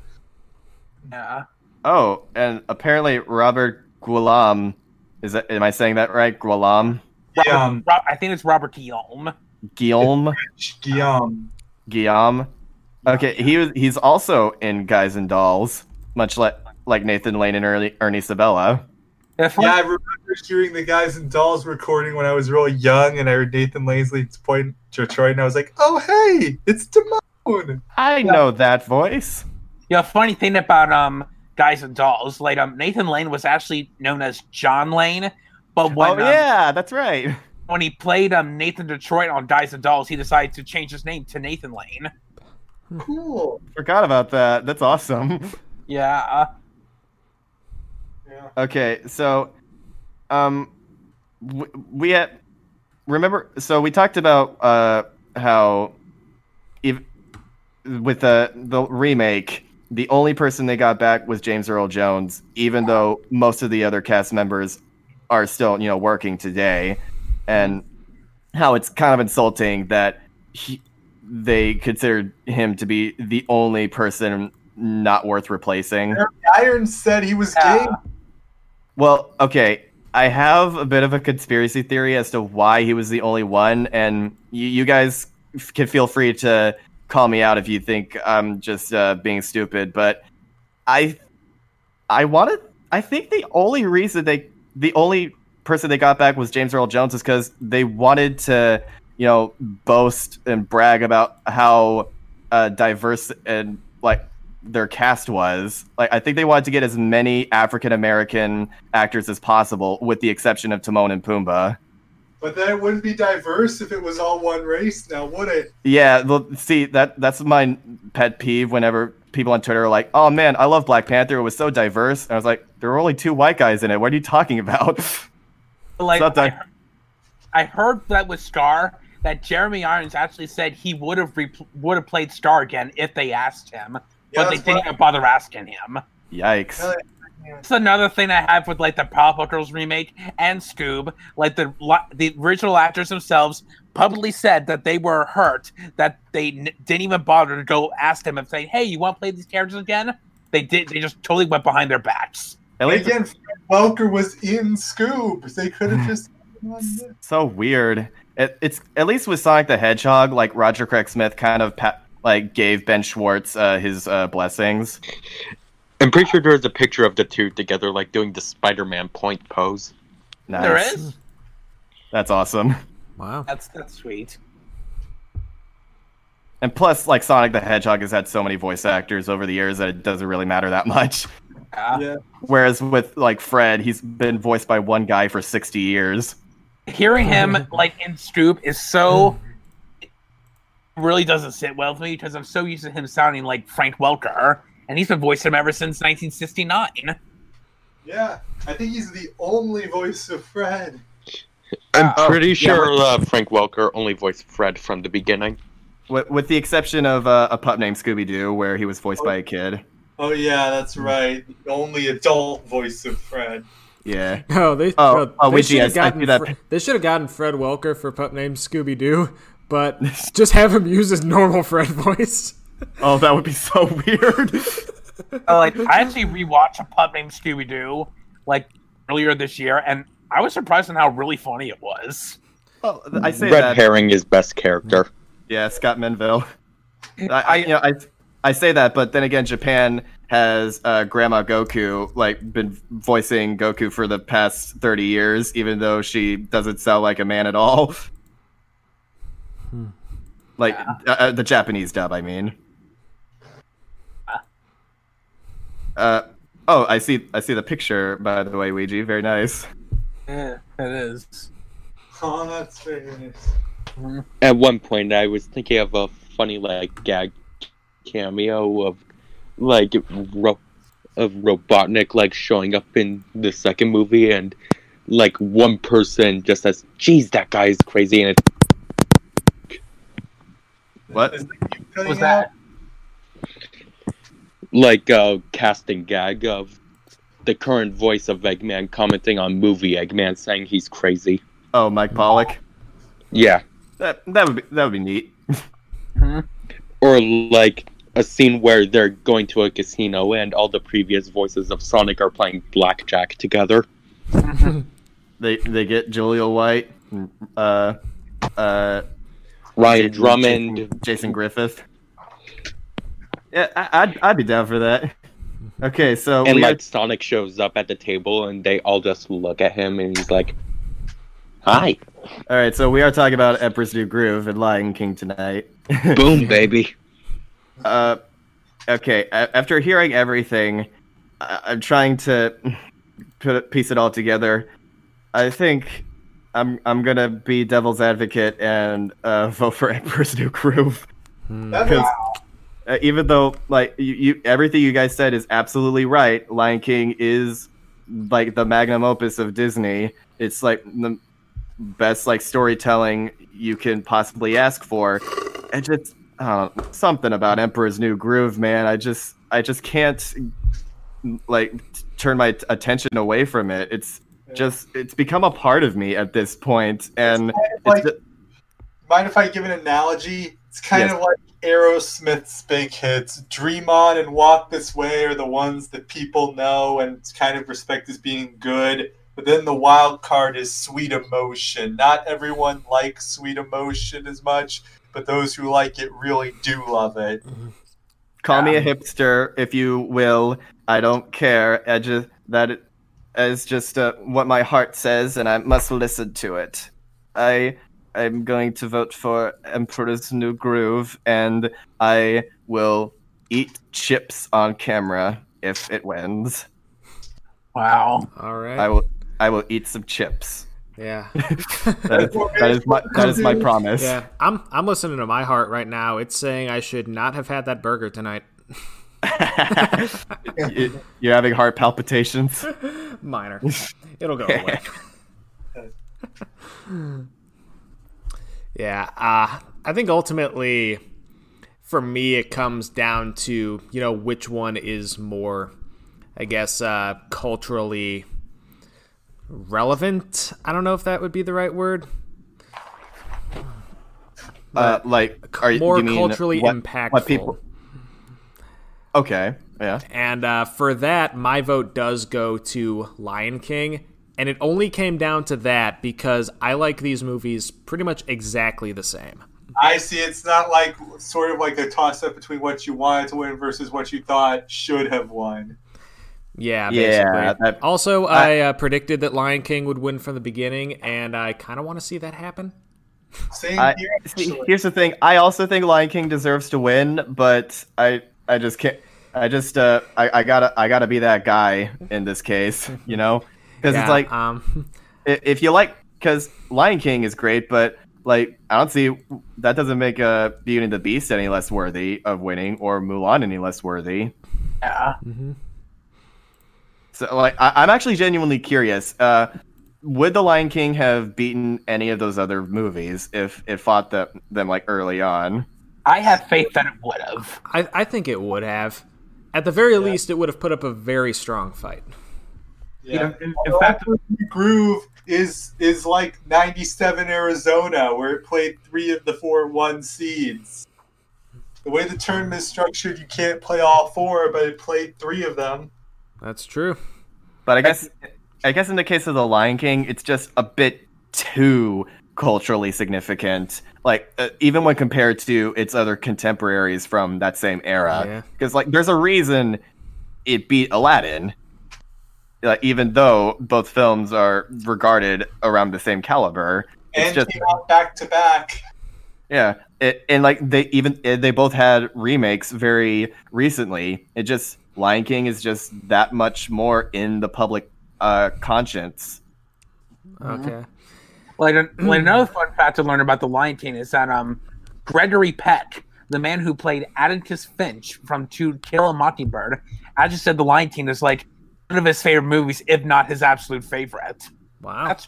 Yeah. Oh, and apparently Robert Guillaume is that am I saying that right? Guillaume? Yeah, Ro- I think it's Robert Guillaume. Guillaume? Guillaume. Guillaume. Okay, he was he's also in Guys and Dolls, much like like Nathan Lane and Ernie, Ernie Sabella. Yeah, I remember hearing the Guys and Dolls recording when I was really young, and I heard Nathan Lanesley's point Detroit, and I was like, "Oh, hey, it's Timon." I know that voice. Yeah, funny thing about um guys and dolls, like um Nathan Lane was actually known as John Lane, but when oh um, yeah, that's right. when he played um Nathan Detroit on Guys and Dolls, he decided to change his name to Nathan Lane. Cool. Forgot about that. That's awesome. Yeah, uh, Yeah. Okay, so um w- we had remember so we talked about uh how if with the the remake the only person they got back was James Earl Jones even though most of the other cast members are still you know working today and how it's kind of insulting that he, they considered him to be the only person not worth replacing. Iron said he was Yeah. gay. Well, okay. I have a bit of a conspiracy theory as to why he was the only one, and you, you guys f- can feel free to call me out if you think I'm just uh, being stupid. But I, I wanted. I think the only reason they, the only person they got back was James Earl Jones, is because they wanted to, you know, boast and brag about how uh, diverse and like their cast was. Like I think they wanted to get as many African American actors as possible, with the exception of Timon and Pumbaa. But then it wouldn't be diverse if it was all one race, now would it? Yeah, well, see that that's my pet peeve. Whenever people on Twitter are like, "Oh man, I love Black Panther. It was so diverse," and I was like, "There were only two white guys in it. What are you talking about?" like not I, that- heard, I heard that with Scar that Jeremy Irons actually said he would have re- would have played Scar again if they asked him, Yeah, but they didn't even bother asking him. Yikes! Really? That's another thing I have with like the Powerpuff Girls remake and Scoob. Like the the original actors themselves publicly said that they were hurt that they n- didn't even bother to go ask them and say, "Hey, you want to play these characters again?" They did. They just totally went behind their backs. At least Again, Fred Welker was in Scoob. They could have just. so weird. It, it's at least with Sonic the Hedgehog, like Roger Craig Smith kind of pa- like gave Ben Schwartz uh, his uh, blessings. I'm pretty sure there's a picture of the two together, like doing the Spider-Man point pose. Nice. There is. That's awesome. Wow. That's that's sweet. And plus, like Sonic the Hedgehog has had so many voice actors over the years that it doesn't really matter that much. Yeah. Yeah. Whereas with like Fred, he's been voiced by one guy for sixty years. Hearing him like in Scoob is so. It really doesn't sit well with me because I'm so used to him sounding like Frank Welker, and he's been voicing him ever since 1969. Yeah. I think he's the only voice of Fred. I'm Oh, pretty sure we're- uh, Frank Welker only voiced Fred from the beginning. With, with the exception of uh, a pup named Scooby Doo, where he was voiced by a kid. Oh, yeah, that's right. The only adult voice of Fred. Yeah. No, they. Oh, no, oh, they should have gotten. Fre- they should have gotten Fred Welker for pup named Scooby Doo, but just have him use his normal Fred voice. Oh, that would be so weird. Uh, like I actually rewatched a pup named Scooby Doo like earlier this year, and I was surprised on how really funny it was. well, I say Red that. Herring is best character. Yeah, Scott Menville. I, I, you know, I, I say that, but then again, Japan has uh, Grandma Goku like been voicing Goku for the past thirty years, even though she doesn't sound like a man at all. Like uh, uh, the Japanese dub, I mean. Uh, oh, I see. I see the picture. By the way, Ouija, very nice. Yeah, it is. Oh, that's very nice. At one point, I was thinking of a funny like gag cameo of like ro- of Robotnik like showing up in the second movie, and like one person just says, "Geez, that guy is crazy," and it's What? Is the cube What was that? like a casting gag of the current voice of Eggman commenting on movie Eggman saying he's crazy. Oh, Mike Pollock. Yeah. That that would be that would be neat. Or like a scene where they're going to a casino and all the previous voices of Sonic are playing blackjack together. They they get Jaleel White, uh, uh, Ryan Drummond. Jason, Jason Griffith. Yeah, I, I'd I'd be down for that. Okay, so And we like Sonic shows up at the table and they all just look at him and he's like, Hi. all right. So we are talking about Emperor's New Groove and Lion King tonight. Boom, baby. Uh, okay. After hearing everything, I- I'm trying to put piece it all together. I think I'm I'm gonna be devil's advocate and uh, vote for Emperor's New Groove. Because makes- uh, even though like you, you everything you guys said is absolutely right, Lion King is like the magnum opus of Disney. It's like the best like storytelling you can possibly ask for. And just uh, something about Emperor's New Groove, man. I just I just can't like turn my t- attention away from it. It's just it's become a part of me at this point, and it's like- Mind if I give an analogy? It's kind Yes. of like Aerosmith's big hits. Dream On and Walk This Way are the ones that people know and kind of respect as being good. But then the wild card is Sweet Emotion. Not everyone likes Sweet Emotion as much, but those who like it really do love it. Call me a um, hipster if you will. I don't care. I just that is just uh, what my heart says, and I must listen to it. I I'm going to vote for Emperor's New Groove, and I will eat chips on camera if it wins. Wow. All right. I will I will eat some chips. yeah. That is, that is my that is my promise. Yeah. I'm I'm listening to my heart right now. It's saying I should not have had that burger tonight. You- You're having heart palpitations. Minor. It'll go away. yeah, uh, I think ultimately, for me, it comes down to you know which one is more, I guess, uh, culturally relevant. I don't know if that would be the right word. Uh, like, are you more you mean culturally what, impactful. What people? Okay. Yeah. And uh, for that, my vote does go to Lion King. And it only came down to that because I like these movies pretty much exactly the same. I see it's not like sort of like a toss up between what you wanted to win versus what you thought should have won. Yeah, Yeah, that- also, I uh, predicted that Lion King would win from the beginning, and I kind of want to see that happen. Same I, here. see, here's the thing. I also think Lion King deserves to win, but I I just can't. I just uh I, I gotta I gotta be that guy in this case, you know, because Yeah, it's like um, if you like because Lion King is great, but like I don't see that doesn't make uh, Beauty and the Beast any less worthy of winning or Mulan any less worthy. Yeah. So like I, I'm actually genuinely curious. Uh, would the Lion King have beaten any of those other movies if it fought the, them like early on? I have faith that it would have. I, I think it would have. At the very least, it would have put up a very strong fight. Yeah. in- in fact- Emperor's Groove is is like '97 Arizona, where it played three of the four one seeds. The way the tournament is structured, you can't play all four, but it played three of them. That's true. But I guess I guess in the case of the Lion King, it's just a bit too culturally significant. Like uh, even when compared to its other contemporaries from that same era, Yeah. because like there's a reason it beat Aladdin. Like, even though both films are regarded around the same caliber, it's And just back to back. yeah, it, and like they even eh, they both had remakes very recently. It just Lion King is just that much more in the public uh, conscience. Okay. Like, like another fun fact to learn about the Lion King is that um, Gregory Peck, the man who played Atticus Finch from To Kill a Mockingbird, actually said the Lion King is like one of his favorite movies, if not his absolute favorite. Wow. That's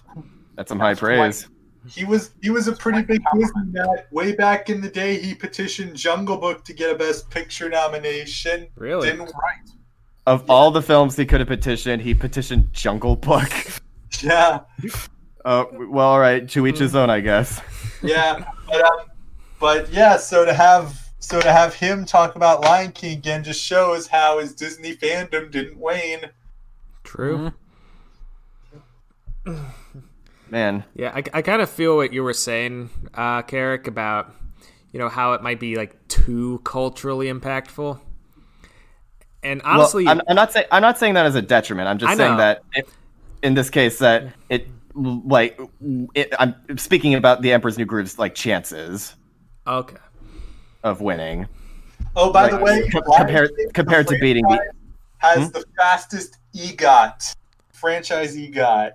That's some high praise. He was he was a pretty big whiz in that. Way back in the day, he petitioned Jungle Book to get a Best Picture nomination. Really? Didn't right. Of all the films he could have petitioned, he petitioned Jungle Book. yeah. Uh, well, all right, to each his own, I guess. Yeah, but um, but yeah. So to have so to have him talk about Lion King again just shows how his Disney fandom didn't wane. True. Man, Yeah, I, I kind of feel what you were saying, uh, Carrick, about you know how it might be like too culturally impactful. And honestly, well, I'm, I'm not saying I'm not saying that as a detriment. I'm just I saying know. that it, in this case that it like it, I'm speaking about the Emperor's New Groove's like chances okay, of winning Oh, by the way, compared- compared to beating the- has Hmm? the fastest EGOT franchise EGOT.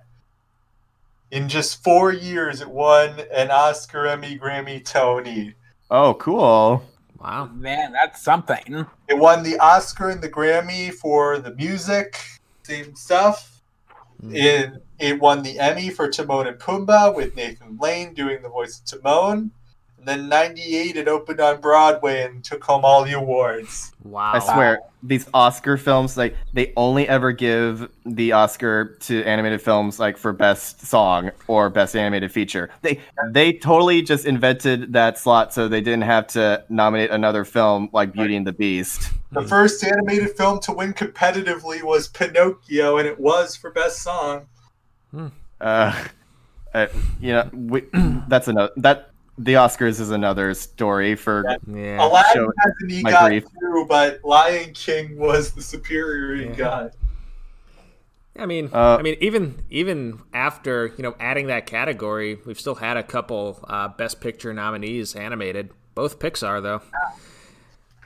In just four years, it won an Oscar, Emmy, Grammy, Tony. Oh, cool. wow, Man, that's something. It won the Oscar and the Grammy for the music, same stuff. Mm-hmm. It, it won the Emmy for Timon and Pumbaa with Nathan Lane doing the voice of Timon. And then 98, it opened on Broadway and took home all the awards. wow. I swear, these Oscar films, like they only ever give the Oscar to animated films, like for best song or best animated feature. They they totally just invented that slot so they didn't have to nominate another film like Beauty and the Beast. The first animated film to win competitively was Pinocchio, and it was for Best Song. Uh, uh you know, we, that's another that the Oscars is another story for Yeah, Aladdin show has an my EGOT grief. too, but Lion King was the superior Yeah. EGOT. I mean, Uh, I mean, even even after you know adding that category, we've still had a couple uh, Best Picture nominees animated. Both Pixar though,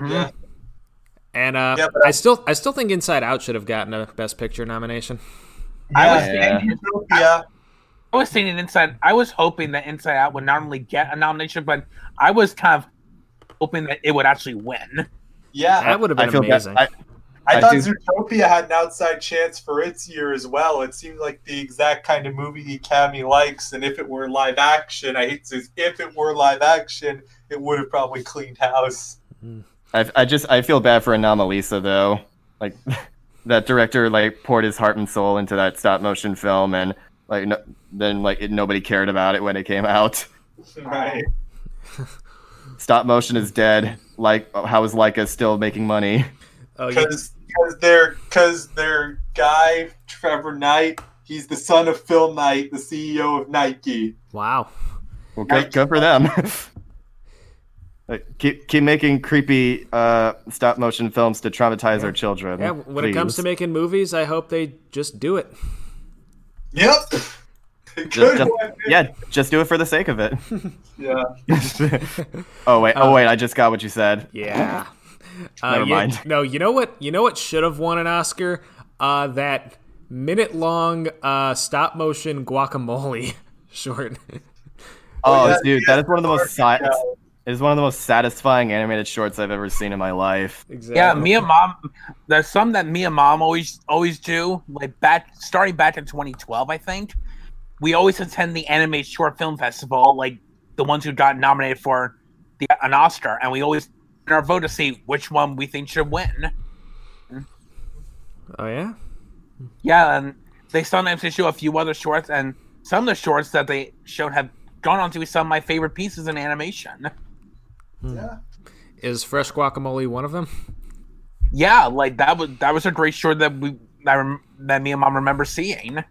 Yeah. And uh, Yeah, but I still I still think Inside Out should have gotten a Best Picture nomination. I was Yeah. thinking, Yeah. I was thinking Inside. I was hoping that Inside Out would not only get a nomination, but I was kind of hoping that it would actually win. Yeah. That would have been feel amazing. bad. I, I, I thought do- Zootopia had an outside chance for its year as well. It seemed like the exact kind of movie the Academy likes, and if it were live action, I hate to say, if it were live action, it would have probably cleaned house. I, I just I feel bad for Anomalisa though. Like that director like poured his heart and soul into that stop motion film, and like no, then like it, nobody cared about it when it came out. Right. Stop motion is dead. Like how is Laika still making money? oh, you, Because they're because their guy Trevor Knight, he's the son of Phil Knight, the CEO of Nike. wow. Well, good, good for them. Like, keep keep making creepy uh, stop motion films to traumatize our children. Yeah, when it comes to making movies, I hope they just do it. Yep. Good Just- just- one. yeah, just do it for the sake of it. Yeah. oh wait, oh wait, I just got what you said. Yeah. Uh, Never you- mind. No, you know what? You know what should have won an Oscar? Uh, that minute-long uh, stop-motion guacamole short. Oh, yeah, dude, that is one of the most Yeah. si- it is one of the most satisfying animated shorts I've ever seen in my life. exactly. Yeah, me and mom. There's some that me and mom always always do. Like back starting back in 2012, I think. We always attend the Anime Short Film Festival, like the ones who got nominated for the, an Oscar, and we always in our vote to see which one we think should win. Oh yeah. Yeah, and they sometimes they show a few other shorts, and some of the shorts that they showed have gone on to be some of my favorite pieces in animation. Yeah. Is fresh guacamole one of them? Yeah, like that was that was a great short that we that, rem- that me and mom remember seeing.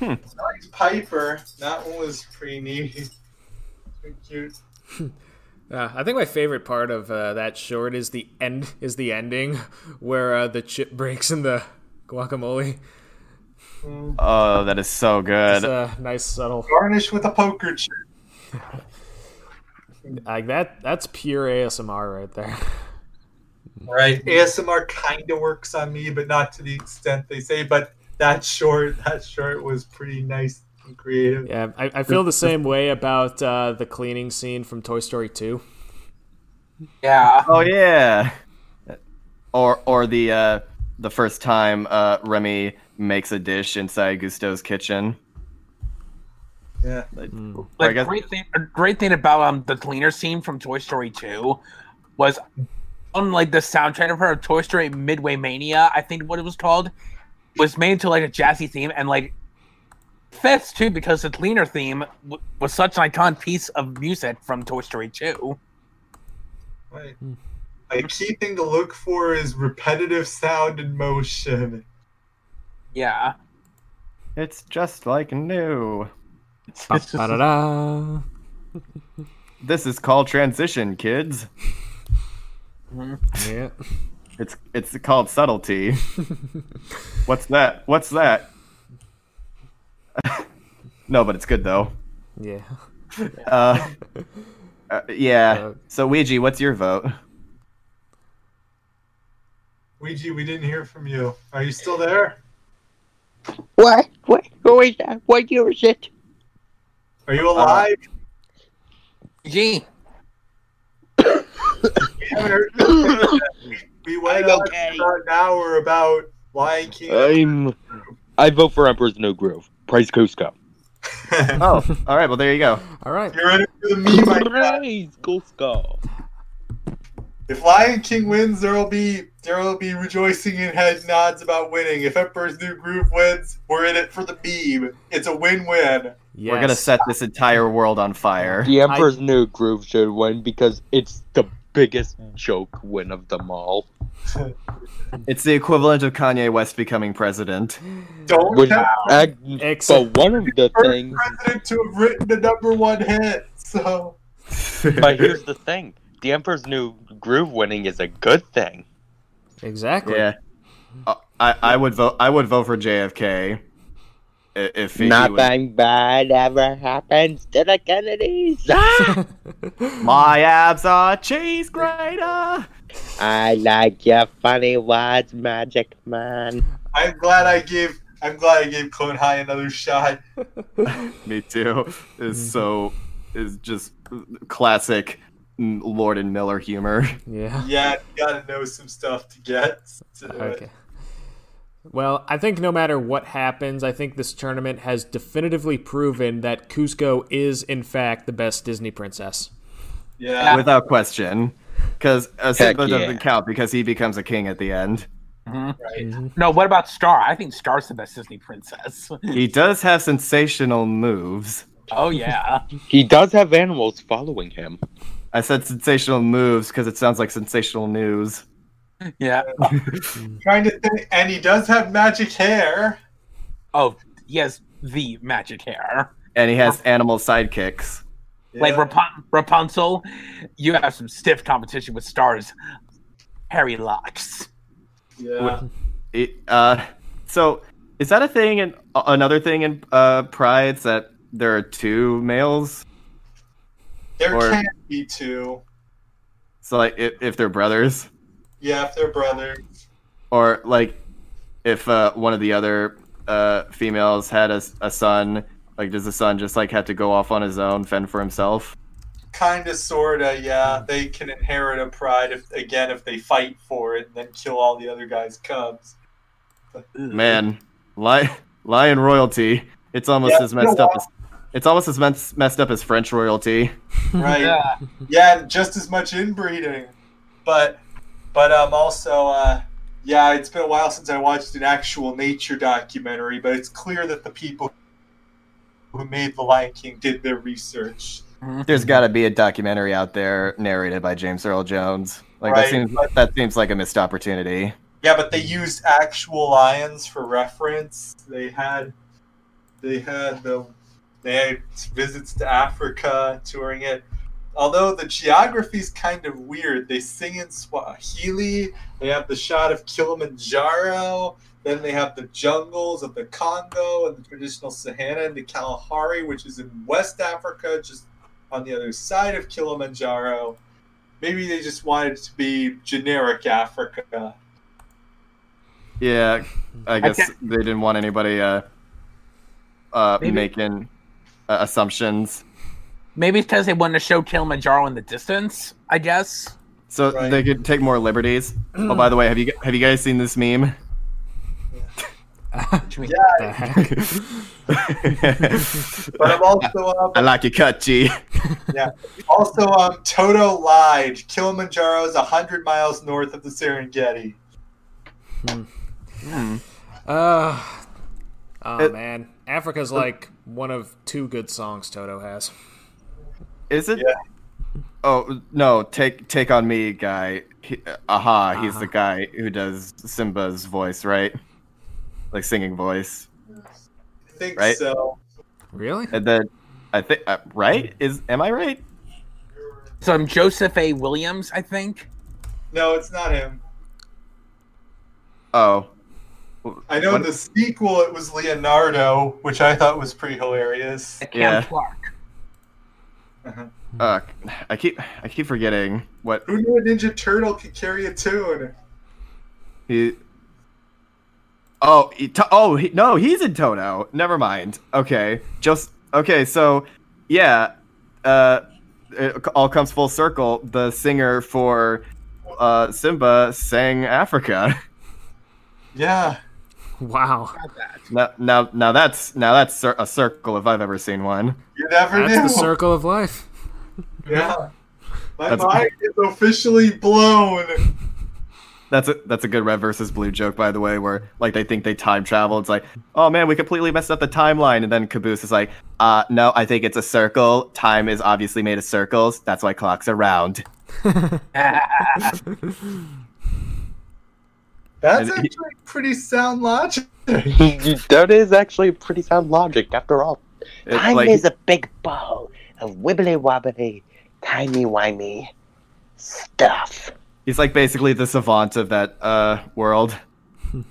Nice Piper. That one was pretty neat. Pretty cute. Uh, I think my favorite part of uh, that short is the end is the ending where uh, the chip breaks in the guacamole. Oh, that is so good. It's a nice subtle Garnish with a poker chip. like that. That's pure ASMR right there. Right. ASMR kind of works on me, but not to the extent they say. But that short, that short was pretty nice. And creative. Yeah, I, I feel the same way about uh, the cleaning scene from Toy Story 2. Yeah. Oh yeah. Or or the uh the first time uh Remy makes a dish inside Gusteau's kitchen. Yeah. Like, Mm. Like guess great thing, a great thing about um the cleaner scene from Toy Story 2 was unlike the soundtrack of her Toy Story Midway Mania, I think what it was called, was made to like a jazzy theme and like fits too because the cleaner theme w- was such an iconic piece of music from Toy Story 2. Right. A key thing to look for is repetitive sound and motion. Yeah. it's just like new. Ba-da-da. This is called transition, kids. Yeah. It's it's called subtlety. What's that? What's that? no, but it's good though. Yeah. Uh, uh, yeah. Uh, So Ouija, what's your vote? Ouija, we didn't hear from you. Are you still there? What? What? Who is that? What year is it? Are you uh, alive? Gee. we haven't heard. We went I'm okay. about an hour about Lion King. I'm. I vote for Emperor's No Groove. Praise Kuzco. Oh, all right. Well, there you go. All right. You're in it for the meme, I guess. Kuzco. If Lion King wins, there will be there will be rejoicing and head nods about winning. If Emperor's New Groove wins, we're in it for the meme. It's a win-win. Yes. We're gonna set this entire world on fire. The Emperor's New Groove should win because it's the biggest joke win of them all. It's the equivalent of Kanye West becoming president. Don't Which, have ag- Ex- but one of the the things. president to have written the number one hit. So But here's the thing: the Emperor's New Groove winning is a good thing. Exactly. Yeah. Uh, I I would vote. I would vote for JFK. If he would- Nothing bad ever happens to the Kennedys. Ah! My abs are cheese grater. I like your funny words, Magic Man. I'm glad I gave I'm glad I gave Clone High another shot. Me too. Is so is just classic Lord and Miller humor. Yeah. Yeah, you gotta know some stuff to get to do it. Okay. Well, I think no matter what happens, I think this tournament has definitively proven that Kuzco is, in fact, the best Disney princess. Yeah. Without question. Because Simba yeah. doesn't count because he becomes a king at the end. Mm-hmm. Mm-hmm. Right. No, what about Scar? I think Scar's the best Disney princess. He does have sensational moves. oh yeah. He does have animals following him. I said sensational moves because it sounds like sensational news. Yeah. Trying to think and he does have magic hair. Oh, he has the magic hair. And he has animal sidekicks. Like Yeah. Rapun- Rapunzel, you have some stiff competition with Scar's Harry locks. yeah. It, uh, so is that a thing? And another thing in uh, prides that there are two males. There Or- can be two. So like if, if they're brothers, Yeah, if they're brothers. or like if uh, one of the other uh, females had a, a son, like does the son just like have to go off on his own, fend for himself? Kinda sorta, yeah. They can inherit a pride if again if they fight for it and then kill all the other guys' cubs. Man, li- lion royalty. It's almost Yeah, as messed up as it's almost as mess- messed up as French royalty. Right. Yeah. yeah, and just as much inbreeding. But but um also uh yeah, it's been a while since I watched an actual nature documentary, but it's clear that the people who made The Lion King did their research. There's got to be a documentary out there narrated by James Earl Jones. Like Right, that seems but- that seems like a missed opportunity. Yeah, but they used actual lions for reference. They had they had the they had visits to Africa touring it. Although the geography's kind of weird. They sing in Swahili. They have the shot of Kilimanjaro. Then they have the jungles of the Congo and the traditional Sahara and the Kalahari, which is in West Africa, just on the other side of Kilimanjaro. Maybe they just wanted to be generic Africa. Yeah, I guess can't- they didn't want anybody uh, uh, Maybe- making uh, assumptions. Maybe it's because they wanted to show Kilimanjaro in the distance. I guess. So Right. they could take more liberties. oh, by the way, have you have you guys seen this meme? Which means- But I'm also um, I like your cut, G. also um Toto lied. Kilimanjaro is hundred miles north of the Serengeti. Uh, oh It- man, Africa's like one of two good songs Toto has. Is it? Yeah. Oh no! Take take on me, guy. He, aha, he's Uh-huh. the guy who does Simba's voice, right? Like singing voice, I think Right. so. Really? and then I think uh, right is am I right? Some Joseph A. Williams, I think. No, it's not him. Oh, I know What- in the sequel it was Leonardo, which I thought was pretty hilarious. Yeah. Clarke. uh, I keep I keep forgetting what Who knew a Ninja Turtle could carry a tune? he. Oh, he, to, oh he, no, he's in Toto. Never mind. Okay, just okay. So, yeah, uh, it all comes full circle. The singer for uh, Simba sang Africa. Yeah. Wow. Now, now, now that's now that's a circle if I've ever seen one. You never That's knew. the circle of life. Yeah. My That's- mind is officially blown. That's a that's a good red versus blue joke, by the way, where like they think they time travel. It's like, oh man, we completely messed up the timeline, and then Caboose is like, uh, no, I think it's a circle. Time is obviously made of circles. That's why clocks are round. That's And he- actually pretty sound logic. that is actually pretty sound logic after all. It's Time like, is a big ball of wibbly wobbly, timey wimey stuff. he's like basically the savant of that uh world.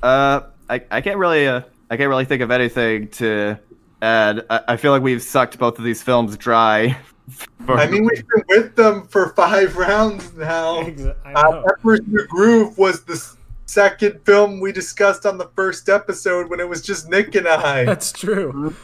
uh, I I can't really uh I can't really think of anything to add. I, I feel like we've sucked both of these films dry. For- I mean, we've been with them for five rounds now. I Uh, know. Emperor's New Groove was the second film we discussed on the first episode when it was just Nick and I. That's true.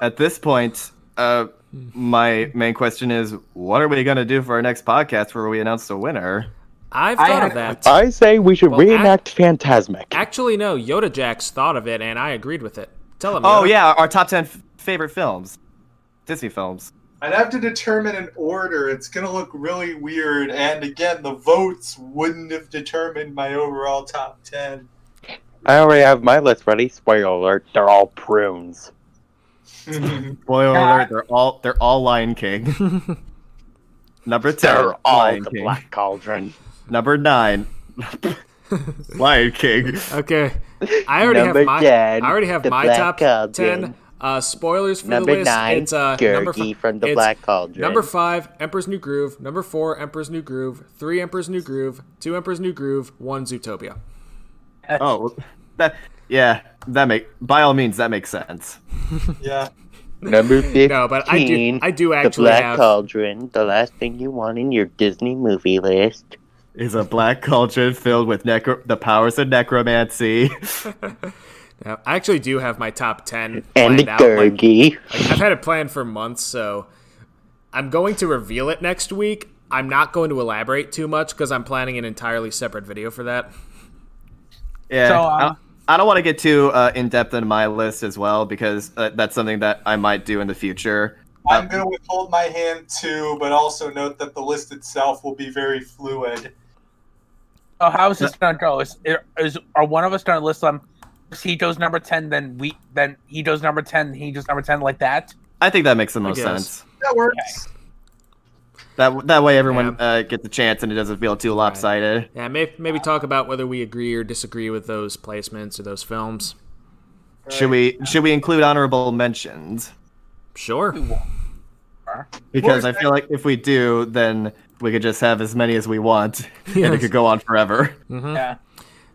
at this point, uh, my main question is, what are we gonna do for our next podcast where we announce the winner? I've thought have- of that. I say we should Well, reenact Fantasmic. Actually, no. Yoda Jax thought of it, and I agreed with it. Tell him. Oh Yoda. yeah, our top ten f- favorite films, Disney films. I'd have to determine an order. It's gonna look really weird, and again, the votes wouldn't have determined my overall top ten. I already have my list ready. Spoiler alert, they're all prunes. Spoiler Yeah. alert: they're all they're all Lion King. Number ten, They're all Lion the King. Black Cauldron. Number nine, Lion King. Okay. I already Number have my. 10, I already have the my Black top Cauldron. ten. Uh, spoilers for Number the list. nine, it's uh, number Gurgi fi- from the Black Cauldron. Number five, Emperor's New Groove. Number four, Emperor's New Groove. Three, Emperor's New Groove. Two, Emperor's New Groove. One, Zootopia. Oh, that yeah, that make by all means that makes sense. yeah. Number 15. No, but I do. I do the actually Black have. Cauldron, the last thing you want in your Disney movie list. Is a black cauldron filled with necro- the powers of necromancy. No, I actually do have my top ten And the planned out. Like, Gurgi. like, I've had it planned for months, so I'm going to reveal it next week. I'm not going to elaborate too much because I'm planning an entirely separate video for that. Yeah, So, I um, don't- I don't want to get too uh, in depth in my list as well because uh, that's something that I might do in the future. I'm going to withhold my hand too, but also note that the list itself will be very fluid. Oh, how is this gonna go? Is, is are one of us gonna list them? He does number ten, then we then he does number ten, he does number ten like that. I think that makes the most sense. That works. That that way everyone uh, gets a chance and it doesn't feel too lopsided. Yeah, maybe maybe talk about whether we agree or disagree with those placements or those films. Should we should we include honorable mentions? Sure. Because I feel like if we do, then we could just have as many as we want, and it could go on forever. Yeah.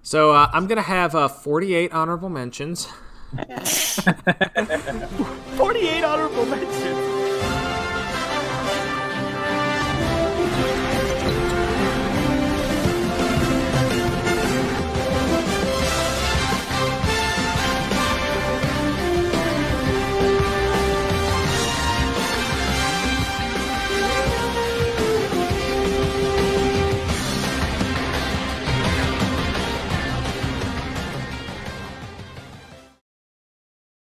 So uh, I'm gonna have uh, 48 honorable mentions. 48 honorable mentions.